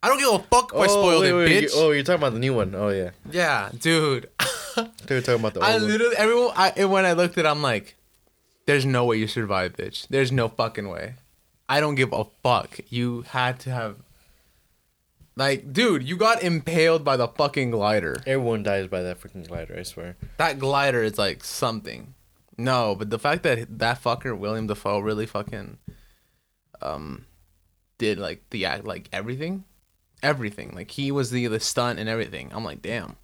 I don't give a fuck if I oh, spoiled wait, it, wait, bitch. you- oh, you're talking about the new one. Oh yeah. Yeah, dude. They were talking about the I literally everyone. I when I looked at, it, I'm like, "There's no way you survive, bitch. There's no fucking way. I don't give a fuck. You had to have, like, dude, you got impaled by the fucking glider. Everyone dies by that freaking glider. I swear. That glider is like something. No, but the fact that that fucker William Dafoe really fucking, um, did like the act, like everything, everything. Like he was the the stunt and everything. I'm like, damn.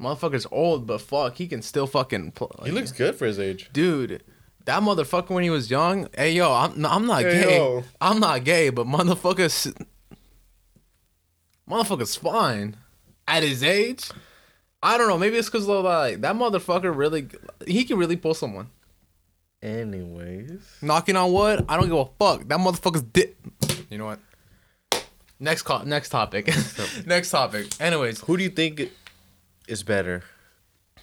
Motherfucker's old, but fuck, he can still fucking. Pl- He looks good for his age. dude. That motherfucker when he was young. Hey yo, I'm I'm not Hey, gay. yo. I'm not gay, but motherfuckers, motherfucker's fine at his age. I don't know. Maybe it's because like that motherfucker really, he can really pull someone. Anyways. Knocking on wood, I don't give a fuck. That motherfucker's dick. You know what? Next call. Next topic. next topic. Anyways, Who do you think is better?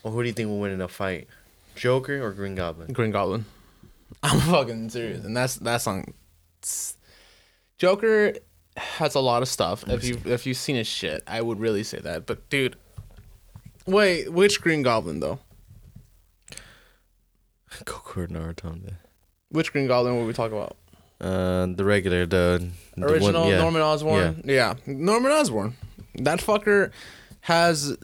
Well, who do you think will win in a fight? Joker or Green Goblin? Green Goblin. I'm fucking serious, and that's that's on. Joker has a lot of stuff. If you if you've seen his shit, I would really say that. But dude, wait, which Green Goblin though? Goku or Naruto? Which Green Goblin would we talk about? Uh, the regular, the, the one- Original yeah. Norman Osborn. Yeah. Norman Osborn. That fucker has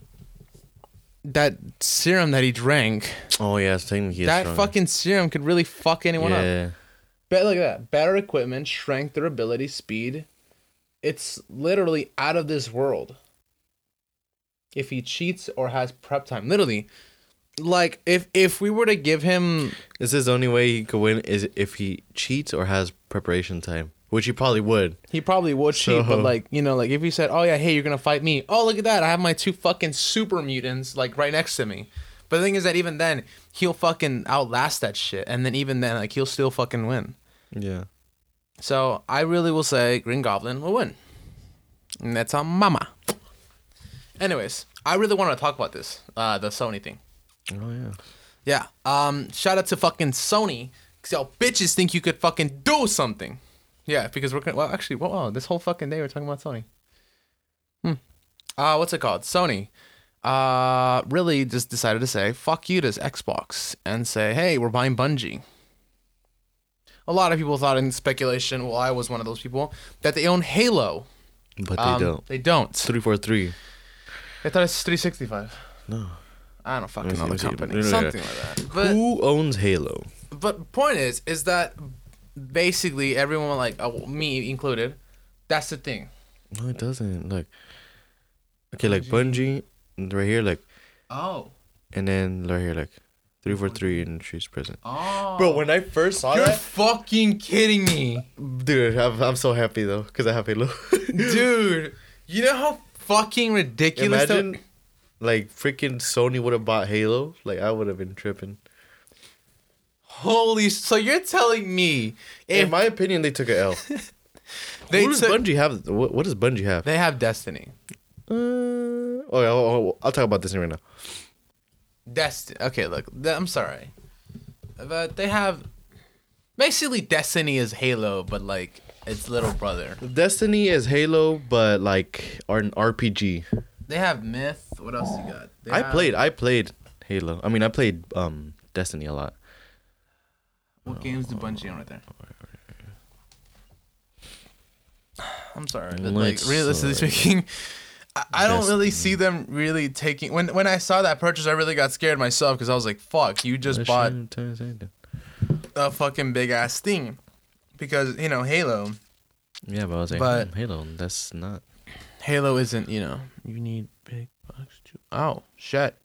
that serum that he drank. Oh yeah, it's technically that stronger. fucking serum could really fuck anyone up. yeah. But look at that. Better equipment, strength, durability, speed. It's literally out of this world. if he cheats or has prep time. Literally, like if if we were to give him This is the only way he could win is if he cheats or has preparation time, which he probably would. He probably would cheat, but like you know, like if he said, "Oh yeah, hey, you're gonna fight me," oh look at that, I have my two fucking super mutants like right next to me. But the thing is that even then, he'll fucking outlast that shit, and then even then, like he'll still fucking win. Yeah. So I really will say Green Goblin will win, and that's on Mama. Anyways, I really want to talk about this, uh, the Sony thing. Oh yeah. Yeah. Um. Shout out to fucking Sony, cause y'all bitches think you could fucking do something. Yeah, because we're gonna. Well, actually, well, oh, this whole fucking day we're talking about Sony. Hmm. Uh, what's it called? Sony. Uh, really just decided to say fuck you to Xbox and say, hey, we're buying Bungie. A lot of people thought in speculation, well, I was one of those people, that they own Halo. But they Um, don't. They don't. Three four three. I thought it's 365. No. I don't fucking know the see, let me company. Something like that. But Who owns Halo? but point is is that basically everyone like uh, me included that's the thing No, it doesn't. Like Okay, like Bungie, right here, like, oh and then right here, like, three four three, and she's present. oh Bro, when I first saw you're that, fucking kidding me dude, I'm, I'm so happy though, cause I have Halo. dude you know how fucking ridiculous that- Imagine, like, freaking Sony would have bought Halo. Like, I would have been tripping. Holy so you're telling me if In my opinion, they took a L. they Who does took- Bungie have? What, what does Bungie have? they have destiny Uh, oh, oh, oh, I'll talk about Destiny right now. destiny okay look i'm sorry but they have basically destiny is halo but like its little brother Destiny is Halo, but like an RPG. they have myth what else you got They I have- played. I played Halo. I mean, I played um Destiny a lot. What games do Bungie own right there? I'm sorry, but like Let's, realistically uh, speaking, I, I don't really see them really taking. When when I saw that purchase, I really got scared myself because I was like, "Fuck, you just bought a fucking big ass thing," because you know Halo, Yeah, but I was like, But- "Hmm, Halo. That's not. Halo isn't you know you need big bucks to. Oh shit!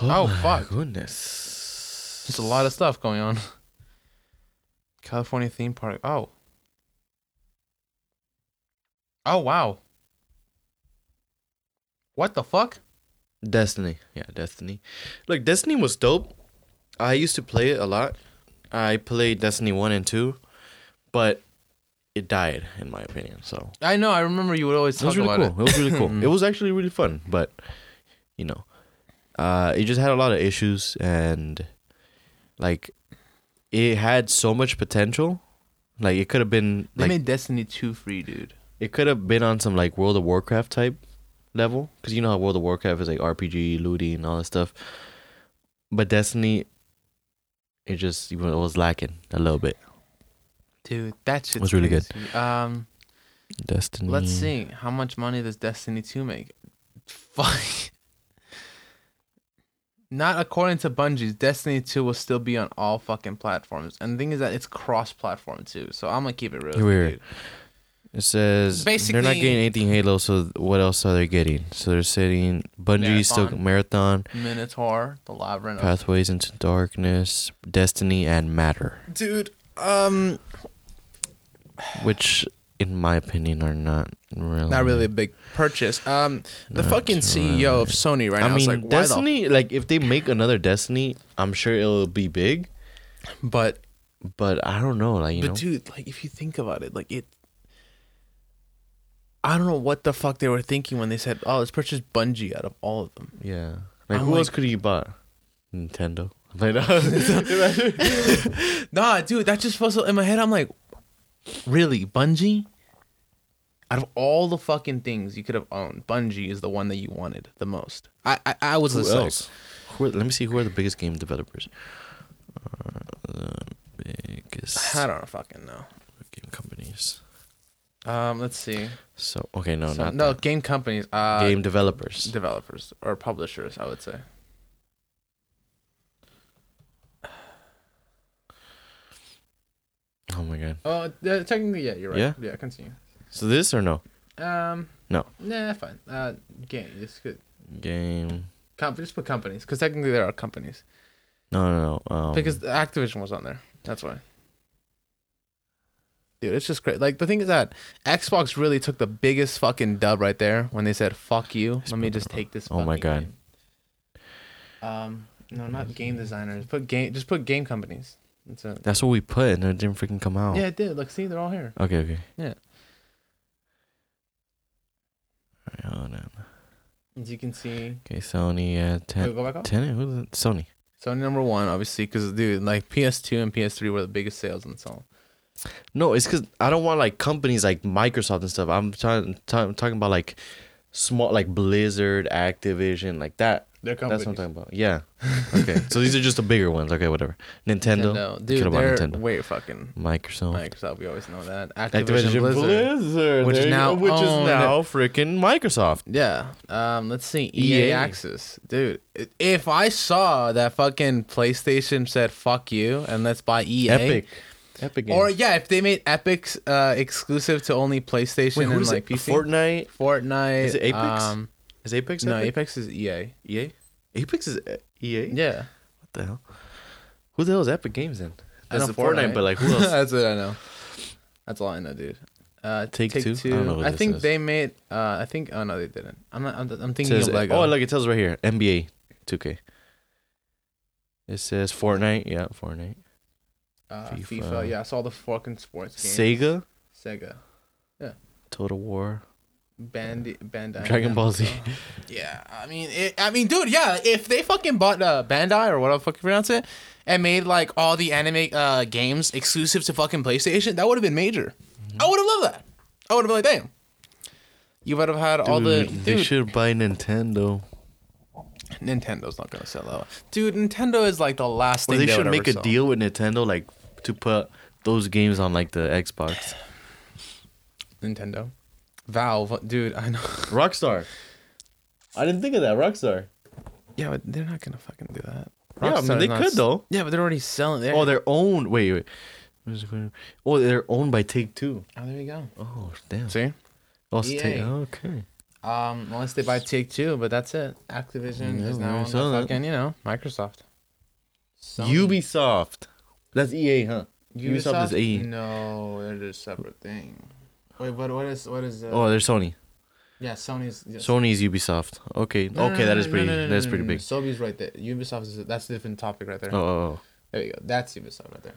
Oh, oh, my fuck. Goodness. There's a lot of stuff going on. California theme park. Oh. Oh wow. What the fuck? Destiny. Yeah, Destiny. Look, Destiny was dope. I used to play it a lot. I played Destiny 1 and 2, but it died, in my opinion. So I know. I remember you would always it was really about cool. it. It. was really cool. it was actually really fun, but, you know, uh, it just had a lot of issues and, like, it had so much potential. Like, it could have been, They like, made Destiny 2 free, dude. it could have been on some like World of Warcraft type level because you know how World of Warcraft is like RPG, looting, and all that stuff. But Destiny, it just it was lacking a little bit. Dude, that shit Was really good. Um, Destiny. let's see. How much money does Destiny 2 make? Fuck. Not according to Bungie's, Destiny 2 will still be on all fucking platforms. And the thing is that it's cross platform too. So I'm gonna keep it real. Weird. dude. It says they're not getting anything Halo. So what else are they getting? So they're saying Bungie still. Marathon, Minotaur, the Labyrinth. Pathways into Darkness, Destiny, and Matter, Dude, um, which in my opinion are not really not really a big purchase. Um, the Not fucking CEO of Sony right I now is mean, like, why Destiny. Like, if they make another Destiny, I'm sure it'll be big. But But I don't know. Like, you but know, dude, like if you think about it, like it. I don't know what the fuck they were thinking when they said, "Oh, let's purchase Bungie out of all of them." yeah. Like, I'm who else could you buy? Nintendo. Like, Nah, dude, that just was in my head. I'm like, really, Bungie? Out of all the fucking things you could have owned, Bungie is the one that you wanted the most. I I, I was who just like, else? Who are, let me see. Who are the biggest game developers? Uh, the biggest I don't fucking know. game companies. Um, let's see. So okay, no, So- not no that. game companies. Uh, game developers. developers or publishers, I would say. Oh my god. Oh, uh, technically, yeah, you're right. Yeah? yeah, continue. So this or no? Um, No. Nah, fine. Uh, game. Just good. Game. Com- just put companies, because technically there are companies. No, no, no. Um, Because Activision was on there. That's why. Dude, it's just great. Like the thing is that Xbox really took the biggest fucking dub right there when they said "fuck you." Let me just take this. Oh my God. game." Um, no, not game designers. Put game. Just put game companies. That's it. that's what we put, and it didn't freaking come out. Yeah, it did. Look, see, they're all here. Okay, okay. Yeah. Alright, hold on. As you can see, Okay, Sony. Uh, Wait, ten. go back up. Ten. Who's it? Sony. Sony number one, obviously, because dude, like PS2 and PS3 were the biggest sales on. No, it's because I don't want like companies like Microsoft and stuff. I'm trying, I'm talking about like small, like Blizzard, Activision, like that. They're That's what I'm talking about. Yeah. Okay. so these are just the bigger ones. Okay, whatever. Nintendo. Nintendo. Dude, they're Nintendo. way fucking Microsoft. Microsoft. We always know that. Activision, Activision Blizzard. Blizzard, which is now go, which is now freaking Microsoft. Yeah. Um. Let's see. EA, EA. Access, dude. If I saw that fucking PlayStation said "fuck you" and let's buy EA, Epic. Epic or yeah, if they made Epic's uh, exclusive to only PlayStation Wait, and like it? PC, Fortnite. Fortnite, Is it Apex? Um, Is Apex? no, Epic? Apex is EA. EA. Apex is EA. Yeah. What the hell? Who the hell is Epic Games then? I That's know the Fortnite, but like who else? That's it. I know. That's all I know, dude. Uh, Take-Two? I don't know what I think is. they made. Uh, I think. Oh no, they didn't. I'm not. I'm, I'm thinking says, of Lego. oh, look, it tells right here. NBA 2K. It says Fortnite. Yeah, Fortnite. uh, FIFA. FIFA. Yeah, I saw the fucking sports games. Sega. Sega. Yeah. Total War. Bandi- Bandai. Dragon Ball Z. Yeah, I mean, it, I mean, dude, yeah. If they fucking bought uh, Bandai or whatever the fuck you pronounce it, and made like all the anime uh, games exclusive to fucking PlayStation, that would have been major. Mm-hmm. I would have loved that. I would have been like, damn. You would have had all the. Dude, they should buy Nintendo. Nintendo's not gonna sell out, dude. Nintendo is like the last Or thing they they should make ever a sell. deal with Nintendo, like to put those games on like the Xbox. Nintendo, Valve, dude. I know. Rockstar. I didn't think of that. Rockstar. yeah, but they're not gonna fucking do that. Yeah, I mean, Rockstar's they not could, s- though. Yeah, but they're already selling. They're, Oh, they're owned. Wait, wait. Where's it going? Oh, they're owned by Take Two. oh, there you go. Oh, damn. See. Oh, it's Take- EA. okay. Um, unless they buy Take Two, but that's it. Activision Yeah, is now on saw the that. fucking, you know, Microsoft. Ubisoft. That's EA, huh? Ubisoft, is. EA. No, they're just separate thing. Wait, but what is what is? Uh, Oh, they're Sony. yeah, Sony's. Sony's Ubisoft. Okay. No, okay, no, no, is no, pretty. that's pretty big. Sony's right there. Ubisoft is that's a different topic right there. Oh, oh, There you go. That's Ubisoft right there.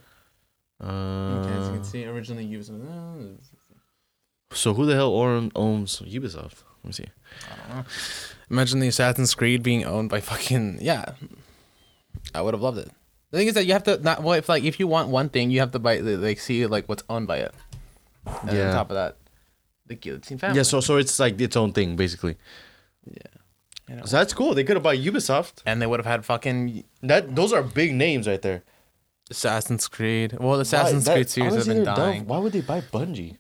oh. Okay, as you Uh, can see, originally Ubisoft. uh, so who the hell owns Ubisoft? Let me see. I don't know. Imagine the Assassin's Creed being owned by fucking yeah. I would have loved it. The thing is that you have to not well if like if you want one thing you have to buy like see like what's owned by it. And Yeah. on top of that, the Guillemot family. Yeah, so so it's like its own thing basically. yeah. You know. So that's cool. They could have bought Ubisoft. And they would have had fucking That those are big names right there. Assassin's Creed. Well, the Assassin's Why- Creed that- series have been they're dumb. dying. Why would they buy Bungie?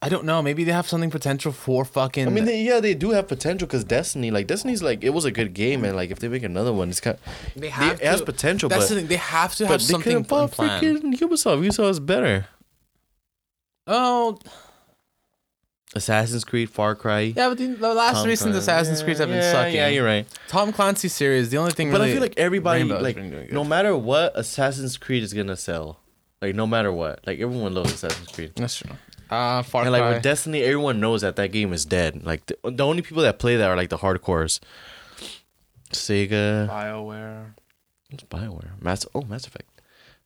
I don't know. Maybe they have something potential for fucking. I mean, they, yeah, they do have potential because Destiny, like Destiny's, like it was a good game, and like if they make another one, it's kind. they They have it has potential, That's but the thing. They have to but have they something could have bought freaking Ubisoft. Ubisoft is better. Oh, Assassin's Creed, Far Cry. yeah, but the, the last Tom recent Clancy. Assassin's Creed have been yeah, sucking. Yeah, you're right. Tom Clancy series, the only thing. But really, I feel like everybody, Rainbow's like, been doing good. no matter what, Assassin's Creed is gonna sell. Like no matter what, like everyone loves Assassin's Creed. that's true. Uh, Far And like Cry. with Destiny, everyone knows that that game is dead. Like the, the only people that play that are like the hardcores. Sega, Bioware. it's Bioware, Mass. Oh, Mass Effect,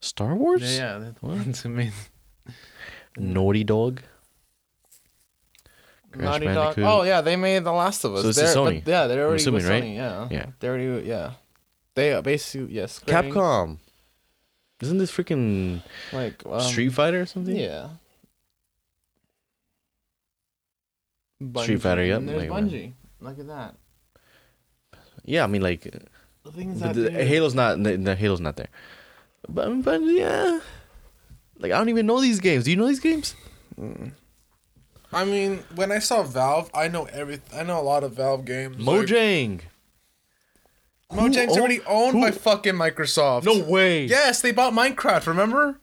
Star Wars, Yeah, yeah, they're the ones who made Naughty Dog. Crash Naughty Dog. Bandicoot. Oh yeah, they made The Last of Us. So this is They're- Sony, But, yeah, they're already assuming, with right? Sony, Yeah. Yeah. They already. Yeah. They are basically yes. Square Enix, Capcom. Isn't this freaking Like um, Street Fighter or something? Yeah. Street Fighter, yep, And there's like that. Bungie. Look at that. Yeah, I mean like, The thing is but that the, dude- Halo's not. The, the Halo's not there. But, but yeah, like I don't even know these games. Do you know these games? Mm. I mean, when I saw Valve, I know every. I know a lot of Valve games. like- Mojang. Mojang's Who already owned who- by fucking Microsoft. No way. Yes, they bought Minecraft. Remember?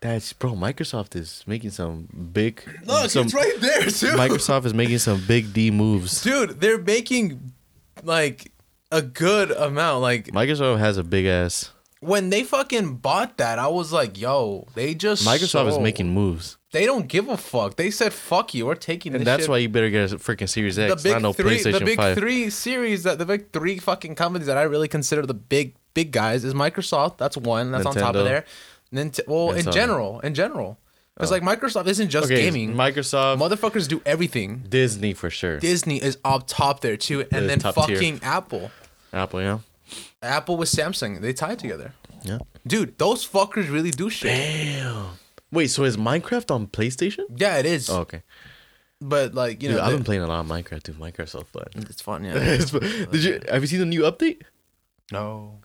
That's bro. Microsoft is making some big. Look, some, it's right there too. Microsoft is making some big D moves. Dude, they're making like a good amount. Like Microsoft has a big ass. When they fucking bought that, I was like, yo, they just Microsoft is making moves, They don't give a fuck. They said, "Fuck you, we're taking." and this that's shit. why you better get a freaking Series the X, big not no three, PlayStation the big Five. three series that the big three fucking companies that I really consider the big big guys is Microsoft. That's one. That's on top Nintendo. of there. Nint- well, in general, in general, because oh. like Microsoft isn't just Okay, gaming. Microsoft, Motherfuckers do everything. Disney for sure. Disney is up top there too, and then top tier. fucking Apple. Apple, yeah, Apple with Samsung, they tie together. yeah. Dude, those fuckers really do shit. Damn. Wait, so is Minecraft on PlayStation? Yeah, it is. Oh, okay. But like you Dude, know, I've they- been playing a lot of Minecraft. Dude, Minecraft's so fun. it's fun. Yeah. Did you have you seen the new update, no,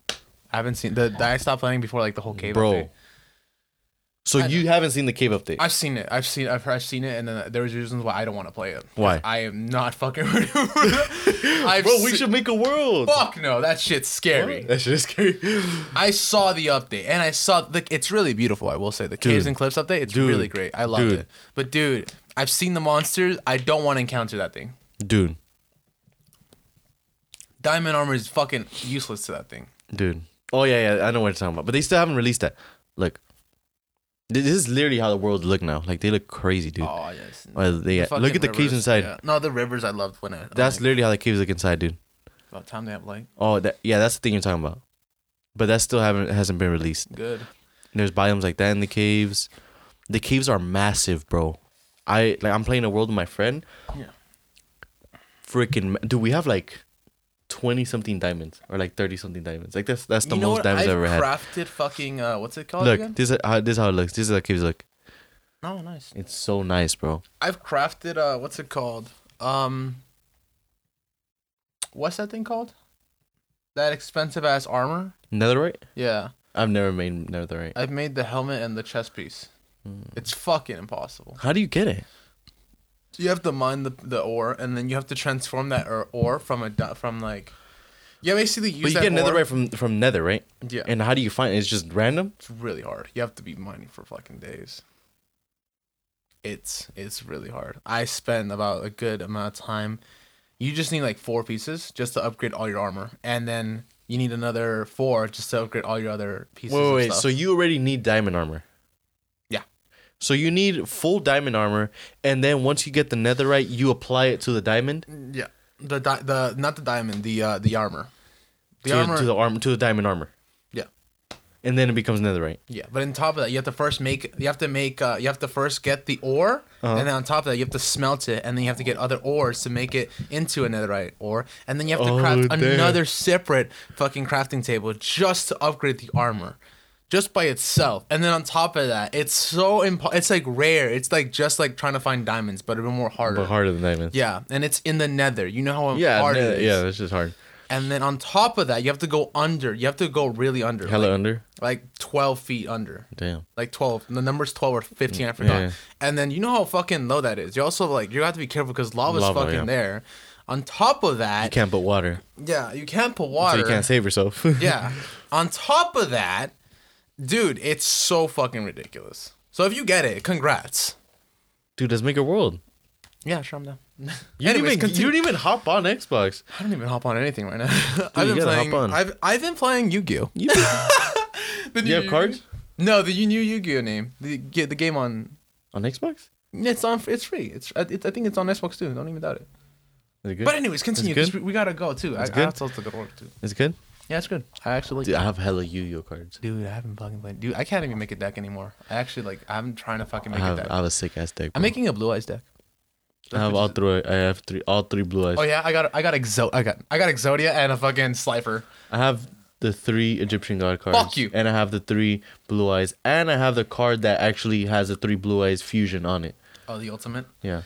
I haven't seen the. I stopped playing before like the whole cave. bro? update. So you haven't seen the cave update? I've seen it. I've seen. I've, I've seen it, and then there was reasons why I don't want to play it. Why? I am not fucking ready for it. I've Bro, we se- should make a world. Fuck no, that shit's scary. That shit is scary. I saw the update, and I saw the. It's really beautiful. I will say the caves Dude. and cliffs update. It's Dude. really great. I loved Dude. it. But dude, I've seen the monsters. I don't want to encounter that thing. Dude, Diamond armor is fucking useless to that thing. dude. Oh yeah, yeah. I know what you're talking about, but they still haven't released that. Look, this is literally how the world look now. Like they look crazy, dude. Oh yes. Well, they, uh, fucking look at the caves inside. yeah. No, the rivers I loved when I. That's like, literally how the caves look inside, dude. about time they have light. Oh, that yeah, that's the thing you're talking about. But that still haven't hasn't been released. Good. There's biomes like that in the caves. The caves are massive, bro. I like I'm playing a world with my friend. Yeah. Freaking dude, we have like twenty something diamonds or like thirty something diamonds. Like that's that's the you know most diamonds I've I've ever had. crafted fucking uh, what's it called Look, again? this is how this is how it looks. This is how caves look. Oh, nice. It's so nice, bro. I've crafted uh, what's it called? Um, what's that thing called? That expensive ass armor. Netherite? Yeah, I've never made netherite. I've made the helmet and the chest piece. Hmm. It's fucking impossible. How do you get it? You have to mine the, the ore, and then you have to transform that or- ore from a from like. Yeah, basically use But you get netherite from from nether, right? Yeah, And how do you find it? It's just random. it's really hard. You have to be mining for fucking days. It's it's really hard. I spend about a good amount of time. You just need like four pieces just to upgrade all your armor, and then you need another four just to upgrade all your other pieces. Wait, wait. stuff. So you already need diamond armor. So you need full diamond armor, and then once you get the netherite, you apply it to the diamond, yeah, the di- the not the diamond, the uh the armor, the to, armor. to the armor to the diamond armor, yeah, and then it becomes netherite. yeah. But on top of that, you have to first make. You have to make. Uh, you have to first get the ore, Uh-huh. and then on top of that, you have to smelt it, and then you have to get other ores to make it into a netherite ore, and then you have to Oh, craft damn. another separate fucking crafting table just to upgrade the armor. Just by itself, and then on top of that, it's so impo- It's like rare. It's like just like trying to find diamonds, but a bit more harder. But harder than diamonds. Yeah, and it's in the nether. You know how Yeah. hard ne- it is. yeah. That's just hard. And then on top of that, you have to go under. You have to go really under. Hella like, under. like 12 feet under. Damn. Like 12. The number's 12 or 15, I forgot. Yeah. And then you know how fucking low that is. You also like, you have to be careful because lava's Lava, fucking yeah. there. On top of that, You can't put water, yeah, you can't put so water. you can't save yourself. yeah. On top of that, dude, it's so fucking ridiculous. So if you get it, congrats. Dude, let's make a world. Yeah, sure, I'm down. You didn't, even, you didn't even hop on Xbox. I don't even hop on anything right now. I've you been gotta hop on. I've I've been playing Yu-Gi-Oh. You, The you have cards No, the new Yu-Gi-Oh name. The the game on. on Xbox? It's on. It's free. It's. I it, I think it's on Xbox too. Don't even doubt it. Is it good? But anyways, continue. good? We, we gotta go too. I, It's I good? have to go to work too. Is it good? Yeah, it's good. I actually like. Dude, I have hella Yu-Gi-Oh cards. Dude, I haven't fucking played. Dude, I can't even make a deck anymore. I actually like. I'm trying to fucking I make a have, deck. I have a sick ass deck. I'm making a blue eyes deck. I have all three. I have three. All three blue eyes. Oh yeah, I got. I got Exo. I got. I got Exodia and a fucking Slifer. I have the three Egyptian god cards. Fuck you. And I have the three blue eyes, and I have the card that actually has the three blue eyes fusion on it. Oh, the ultimate. Yeah.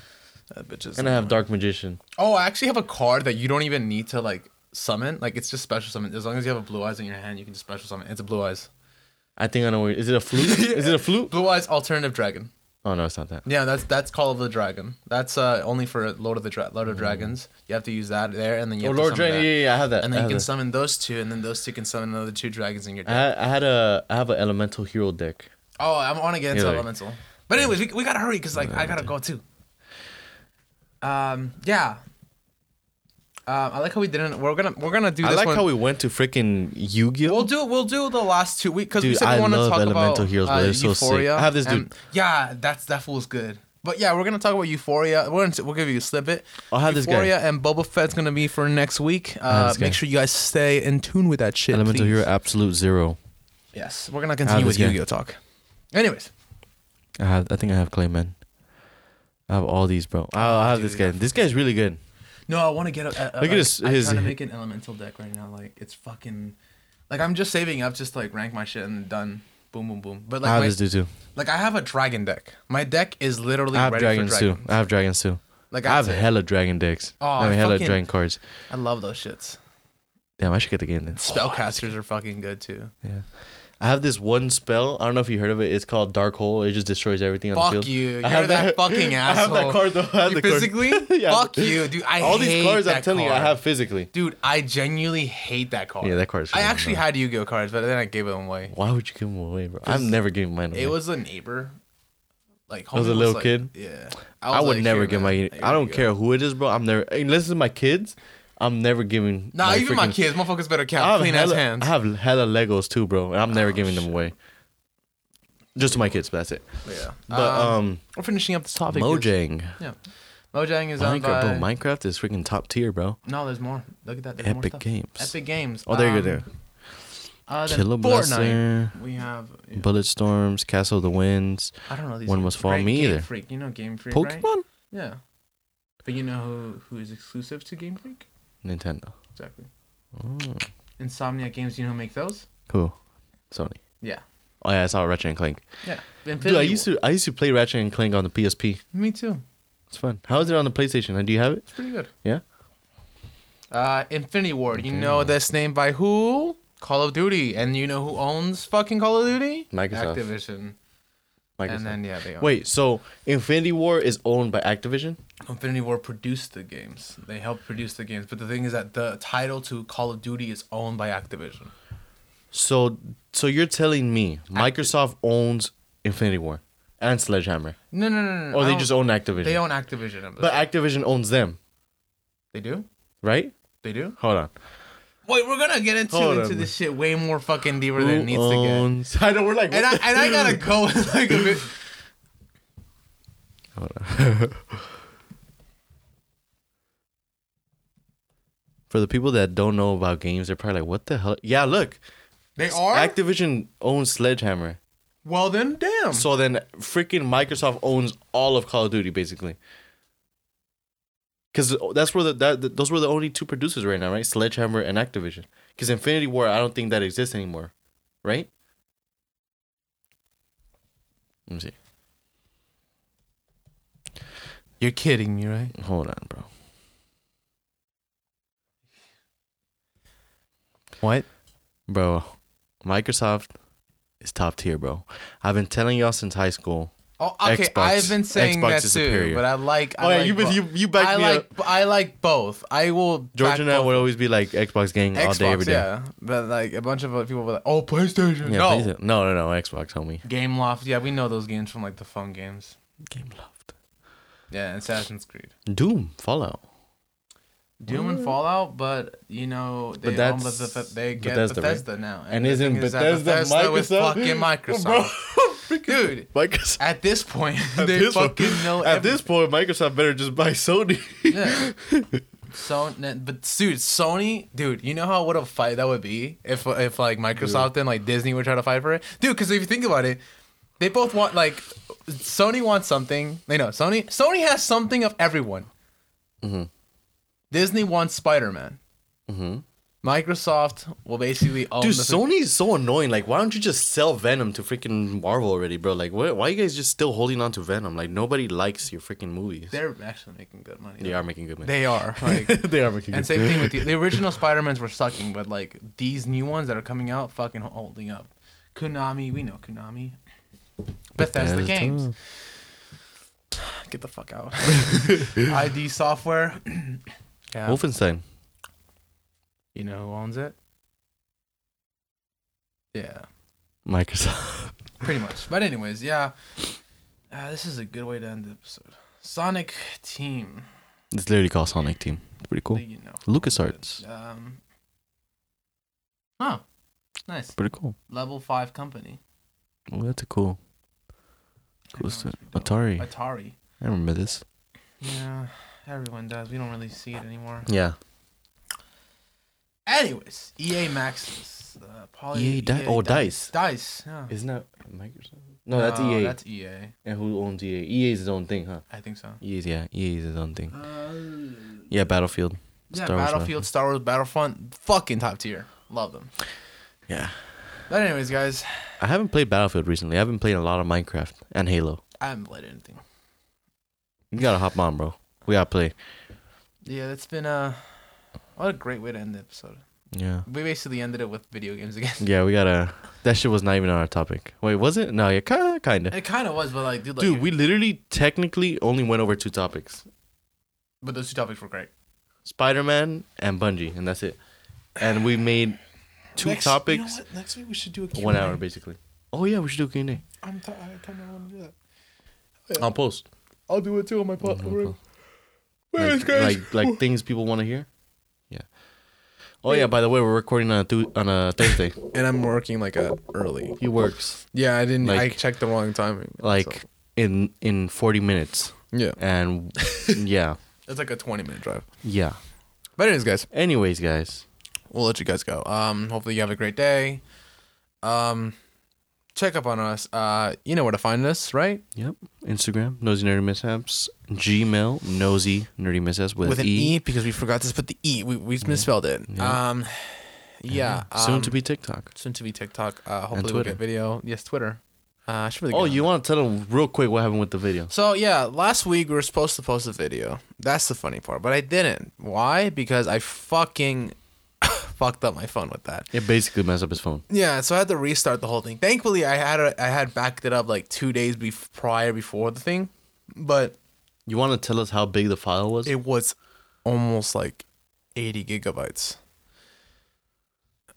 That bitch is. And I have dark magician. Oh, I actually have a card that you don't even need to like summon. Like it's just special summon. As long as you have a blue eyes in your hand, you can just special summon. It's a blue eyes. I think I know. Where, is it a flute? Is it a flute? Blue eyes alternative dragon. Oh no, it's not that. Yeah, that's that's Call of the Dragon. That's uh only for Lord of the Dra- Lord of Dragons. You have to use that there, and then you Oh have Lord to summon Dragon. Yeah, yeah, I have that. And then you can that. summon those two, and then those two can summon another two dragons in your I deck. had, I had a I have an elemental hero deck. Oh, I want to get into You're like- Elemental. But anyways, we, we gotta hurry because like I gotta go too. Um, yeah. Um, I like how we didn't. We're gonna we're gonna do I like one. how we went to freaking Yu-Gi-Oh. We'll do we'll do the last two weeks because we Dude, said we want to talk Elemental about Heroes, uh. They're so sick. Euphoria. I have this and- dude- Yeah, that's that fool's good. But yeah, we're gonna talk about Euphoria. We're gonna, we'll give you a snippet. I'll have this guy. Euphoria and Boba Fett's gonna be for next week. Uh, make sure you guys stay in tune with that shit. Elemental please. Hero Absolute Zero. Yes, we're gonna continue with. Yu-Gi-Oh talk. Anyways, I have. I think I have Clayman. I have all these, bro. I'll I have this guy. This guy's really good. No, I want to get a. a, a Look at like, his- I'm his- trying to make an elemental deck right now. Like it's fucking. Like I'm just saving up, just to, like rank my shit and done. Boom, boom, boom. But like, I have my- this dude too. like I have a dragon deck. My deck is literally I have ready dragons for too. dragons. I have dragons too. Like I have it. hella dragon decks. Oh, I mean, hella fucking- dragon cards. I love those shits. Damn, I should get the game then. Spellcasters are fucking good too. Yeah. I have this one spell. I don't know if you heard of it. It's called Dark Hole. It just destroys everything on the Fuck field. you. You're I have that, fucking asshole. I have that card though. I have You the card. physically? Yeah. Fuck you, dude. I All these cards, I'm that telling you, I have physically. Dude, I genuinely hate that card. Yeah, that card is I actually had Yu-Gi-Oh cards, but then I gave them away. Why would you give them away, bro? I'm never giving mine away. It was a neighbor. Like was a little like- kid? Yeah. I, was would like, never "Here, give man, my. I don't care who it is, bro. I'm never. Unless it's my kids, I'm never giving. Nah, my even my freaking- kids, motherfuckers better count clean ass hands. Oh, I have hella Legos too, bro, and I'm never giving them away. Just to my kids, but that's it. yeah. But um, we're finishing up this topic. Mojang, Yeah. Mojang is Minecraft, bro. Minecraft is freaking top tier, bro. No, there's more. Look at that. There's Epic. Games. Epic Games. Oh, there you Um, go. There. Uh, Killer. Blaster, We have. yeah. Bullet Storms, Castle of the Winds, I don't know these. One. Must Fall, Great me Game either. Freak. You know Game Freak, right? Pokemon, Yeah. But you know who who is exclusive to Game Freak? Nintendo. Exactly. Oh, Insomniac Games. You know who make those? cool. Sony. Yeah. Oh yeah, I saw Ratchet and Clank. Yeah. Dude, I used to I used to play Ratchet and Clank on the PSP. Me too. It's fun. How is it on the PlayStation? Do you have it? It's pretty good. Yeah. Uh, Infinity Ward. You know this name by who? Call of Duty. And you know who owns fucking Call of Duty? Microsoft. Activision. Microsoft. And then yeah, they own. Wait, so Infinity Ward is owned by Activision? Infinity Ward produced the games. They helped produce the games, but the thing is that the title to Call of Duty is owned by Activision. So so you're telling me Microsoft owns Infinity Ward and Sledgehammer. No, no, no, no. Or I they just own Activision. They own Activision. but Activision owns them, they do. right? They do. Hold on. Wait, we're gonna get into Hold into on. this shit way more fucking deeper than it needs to get. owns... I know we're like And I and I gotta go with like a bit. For the people that don't know about games, they're probably like, "What the hell?" Yeah, look, They are. Activision owns Sledgehammer. well then, damn. So then, freaking Microsoft owns all of Call of Duty, basically. Because that's where the that those were the only two producers right now, right? Sledgehammer and Activision. Because Infinity Ward, I don't think that exists anymore, right? Let me see. You're kidding me, right? Hold on, bro. What? Bro, Microsoft is top tier, bro. I've been telling y'all since high school. Oh, okay. Xbox- I've been saying Xbox that is too, superior. but I like. I Oh yeah, like you bo- you you backed I me like. up. I like both. I will. George back and I both. would always be like Xbox gang all day, every Xbox, day. yeah, but like a bunch of other people were like, "Oh, PlayStation." Yeah, no, PlayStation- no, no, no, Xbox, homie. Gameloft. Yeah, we know those games from like the phone games. Gameloft. Yeah, Assassin's Creed, Doom, Fallout. Doom, and Fallout. But you know, they But own that's Beth- they get Bethesda, Bethesda, right? now, And the isn't thing is that Bethesda with Microsoft? fucking Microsoft, dude? Microsoft. At this point, At they this fucking point, know. At every- this point, Microsoft better just buy Sony. Yeah. So, but dude, Sony, dude, you know how what a fight that would be if if like Microsoft and like Disney would try to fight for it, dude. Because if you think about it, they both want like Sony wants something. They know Sony. Sony has something of everyone. Mhm. Disney wants Spider Man. Mhm. Microsoft will basically own Dude, the Sony is so annoying. Like, why don't you just sell Venom to freaking Marvel already, bro? Like, what, why are you guys just still holding on to Venom? Like, nobody likes your freaking movies. They're actually making good money. They are making good money. They are like. they are making And good same thing with the, the original Spider Mans were sucking, but like these new ones that are coming out, fucking holding up. Konami, we know Konami. Bethesda, Bethesda. Games. Get the fuck out. ID Software. yeah. Wolfenstein. You know who owns it? Yeah. Microsoft. pretty much. But anyways, yeah. Uh, this is a good way to end the episode. Sonic Team. It's literally called Sonic Team. It's pretty cool. You know. LucasArts. Um. Oh, nice. Pretty cool. Level five company. Oh, that's a cool. Cool stuff. Atari. Atari. I remember this. Yeah, everyone does. We don't really see it anymore. Yeah. Anyways, EA Maxis. Uh, Poly, EA Di- oh, DICE. Dice. Yeah. Isn't that Microsoft? No, that's No, EA. That's EA. and who owns EA? EA is his own thing, huh? I think so. EA's yeah. EA is his own thing. Yeah, Battlefield. Yeah, Star Wars Battlefield, Star Wars, Battlefront, fucking top tier. Love them. Yeah. But anyways, guys, I haven't played Battlefield recently. I've been playing a lot of Minecraft and Halo. I haven't played anything. You gotta hop on, bro. We gotta play. Yeah, that's been a what a great way to end the episode. Yeah. We basically ended it with video games again. Yeah, we gotta. That shit was not even on our topic. Wait, was it? No, yeah, kinda, kinda. It kind of was, but like, dude, like, Dude, we literally technically only went over two topics: but those two topics were great. Spider Man and Bungie, and that's it. And we made two Next- You topics, know what? Next week we should do a one Q&A. hour basically. Oh yeah, we should do Q and A. I'm th- I kind of want to do that. I'll post. I'll do it too on my Mhm, platform. Like, like, like things people want to hear. Yeah. Oh yeah. By the way, we're recording on a thu- on a Thursday. And I'm working like a early. he works Yeah, I didn't. I Like- checked the wrong timing. like so- in in forty minutes, yeah, and yeah, it's like a 20 minute drive. yeah. But anyways, guys, Anyways, guys, we'll let you guys go. Um, hopefully you have a great day. Um, check up on us. Uh, you know where to find us, right? Yep. Instagram, nosy nerdy mishaps. Gmail, nosy nerdy mishaps with, With an e. e. because we forgot to put the e. We we misspelled it. Yeah. Um, yeah. Soon um, to be TikTok. soon to be TikTok. Uh, hopefully we'll get video. Yes, Twitter. Uh, really Oh, you want to tell them real quick what happened with the video? So yeah, last week we were supposed to post a video. That's the funny part, but I didn't. Why? Because I fucking fucked up my phone with that. It basically messed up his phone. Yeah, so I had to restart the whole thing. Thankfully, I had a, I had backed it up like two days bef- prior before the thing, but You want to tell us how big the file was? it was almost like eighty gigabytes.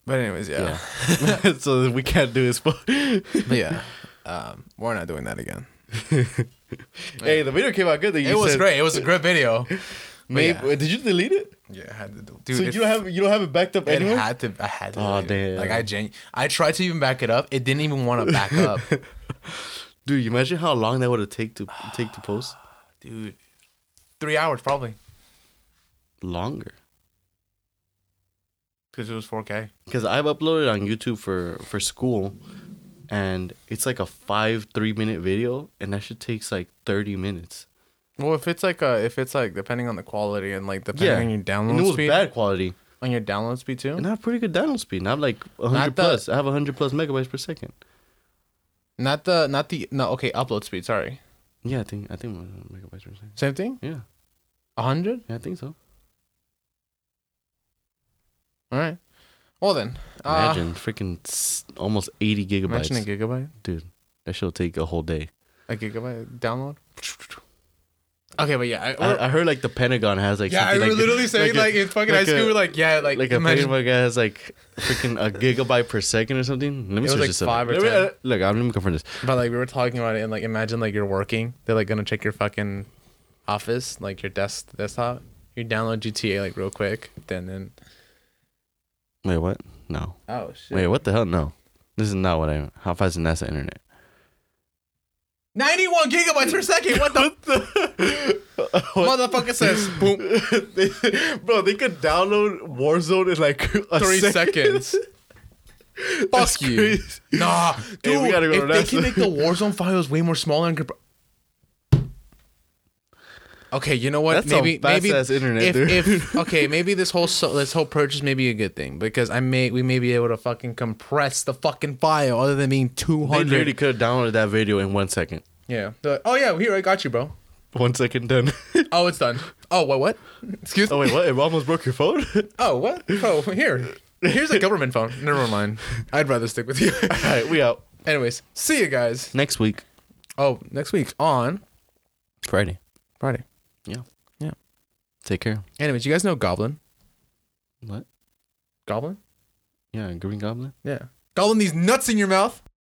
But anyways, yeah, so we can't do this. phone. but yeah, um, we're not doing that again. hey, the video came out good. That you it was said- great. It was a great video. Maybe, yeah. did you delete it? Yeah, I had to do. Dude, so it- you don't have you don't have it backed up It anywhere? had to. I had to. Oh delete it. damn. Like I genu- I tried to even back it up. It didn't even want to back up, Dude, you imagine how long that would have take to take to post? dude. Three hours probably Longer. because it was 4K. Because I've uploaded on YouTube for for school, and it's like a five three minute video, and that shit takes like thirty minutes. Well, if it's like a, if it's like depending on the quality and like depending Yeah, on your and download it was speed, bad quality, on your download speed too. and I have pretty good download speed. Not like Not hundred plus. I have hundred plus megabytes per second. Not the, not the, no. Okay, upload speed. Sorry, Yeah, I think I think megabytes per second. same thing. Yeah, A hundred. yeah, I think so. All right. Well then, uh, Imagine freaking s- almost eighty gigabytes, imagine a gigabyte, dude. That shit'll take a whole day. a gigabyte download. Okay, but yeah, I, I, I heard like the Pentagon has like yeah, I were like, literally saying like, in fucking high like a- school, we're like yeah, like, like a Pentagon guy has like freaking a gigabyte per second or something. Let me was search like this up. five or Let me- 10. uh, Look, I'm gonna confirm this. But like we were talking about it, and like imagine like you're working, they're like gonna check your fucking office, like your desk desktop. You download GTA like real quick, then then. Wait, what? No. Oh shit! Wait, what the hell? No. This is not what I. How fast is NASA internet? Ninety-one gigabytes per second. What the motherfucker says? Boom. Bro, they could download Warzone in like Three second. seconds. Fuck you. crazy. Nah, dude. we gotta go if to they can make the Warzone files way more smaller and. comp- Okay, you know what? That's maybe maybe internet, if, dude. if okay, maybe this whole so, this whole purchase may be a good thing because I may we may be able to fucking compress the fucking file other than being two They literally could have downloaded that video in one second. Yeah. Like, oh yeah, here I got you, bro. One second done. Oh, it's done. Oh, what? What? Excuse. Me. Oh wait, what? It almost broke your phone. Oh, what? Oh, here. Here's a government phone. Never mind. I'd rather stick with you. All right, we out Anyways, see you guys. next week, Oh, next week on Friday. Friday. Take care. Anyways, you guys know Goblin? What? Goblin? Yeah, Green Goblin. Yeah. Goblin these nuts in your mouth.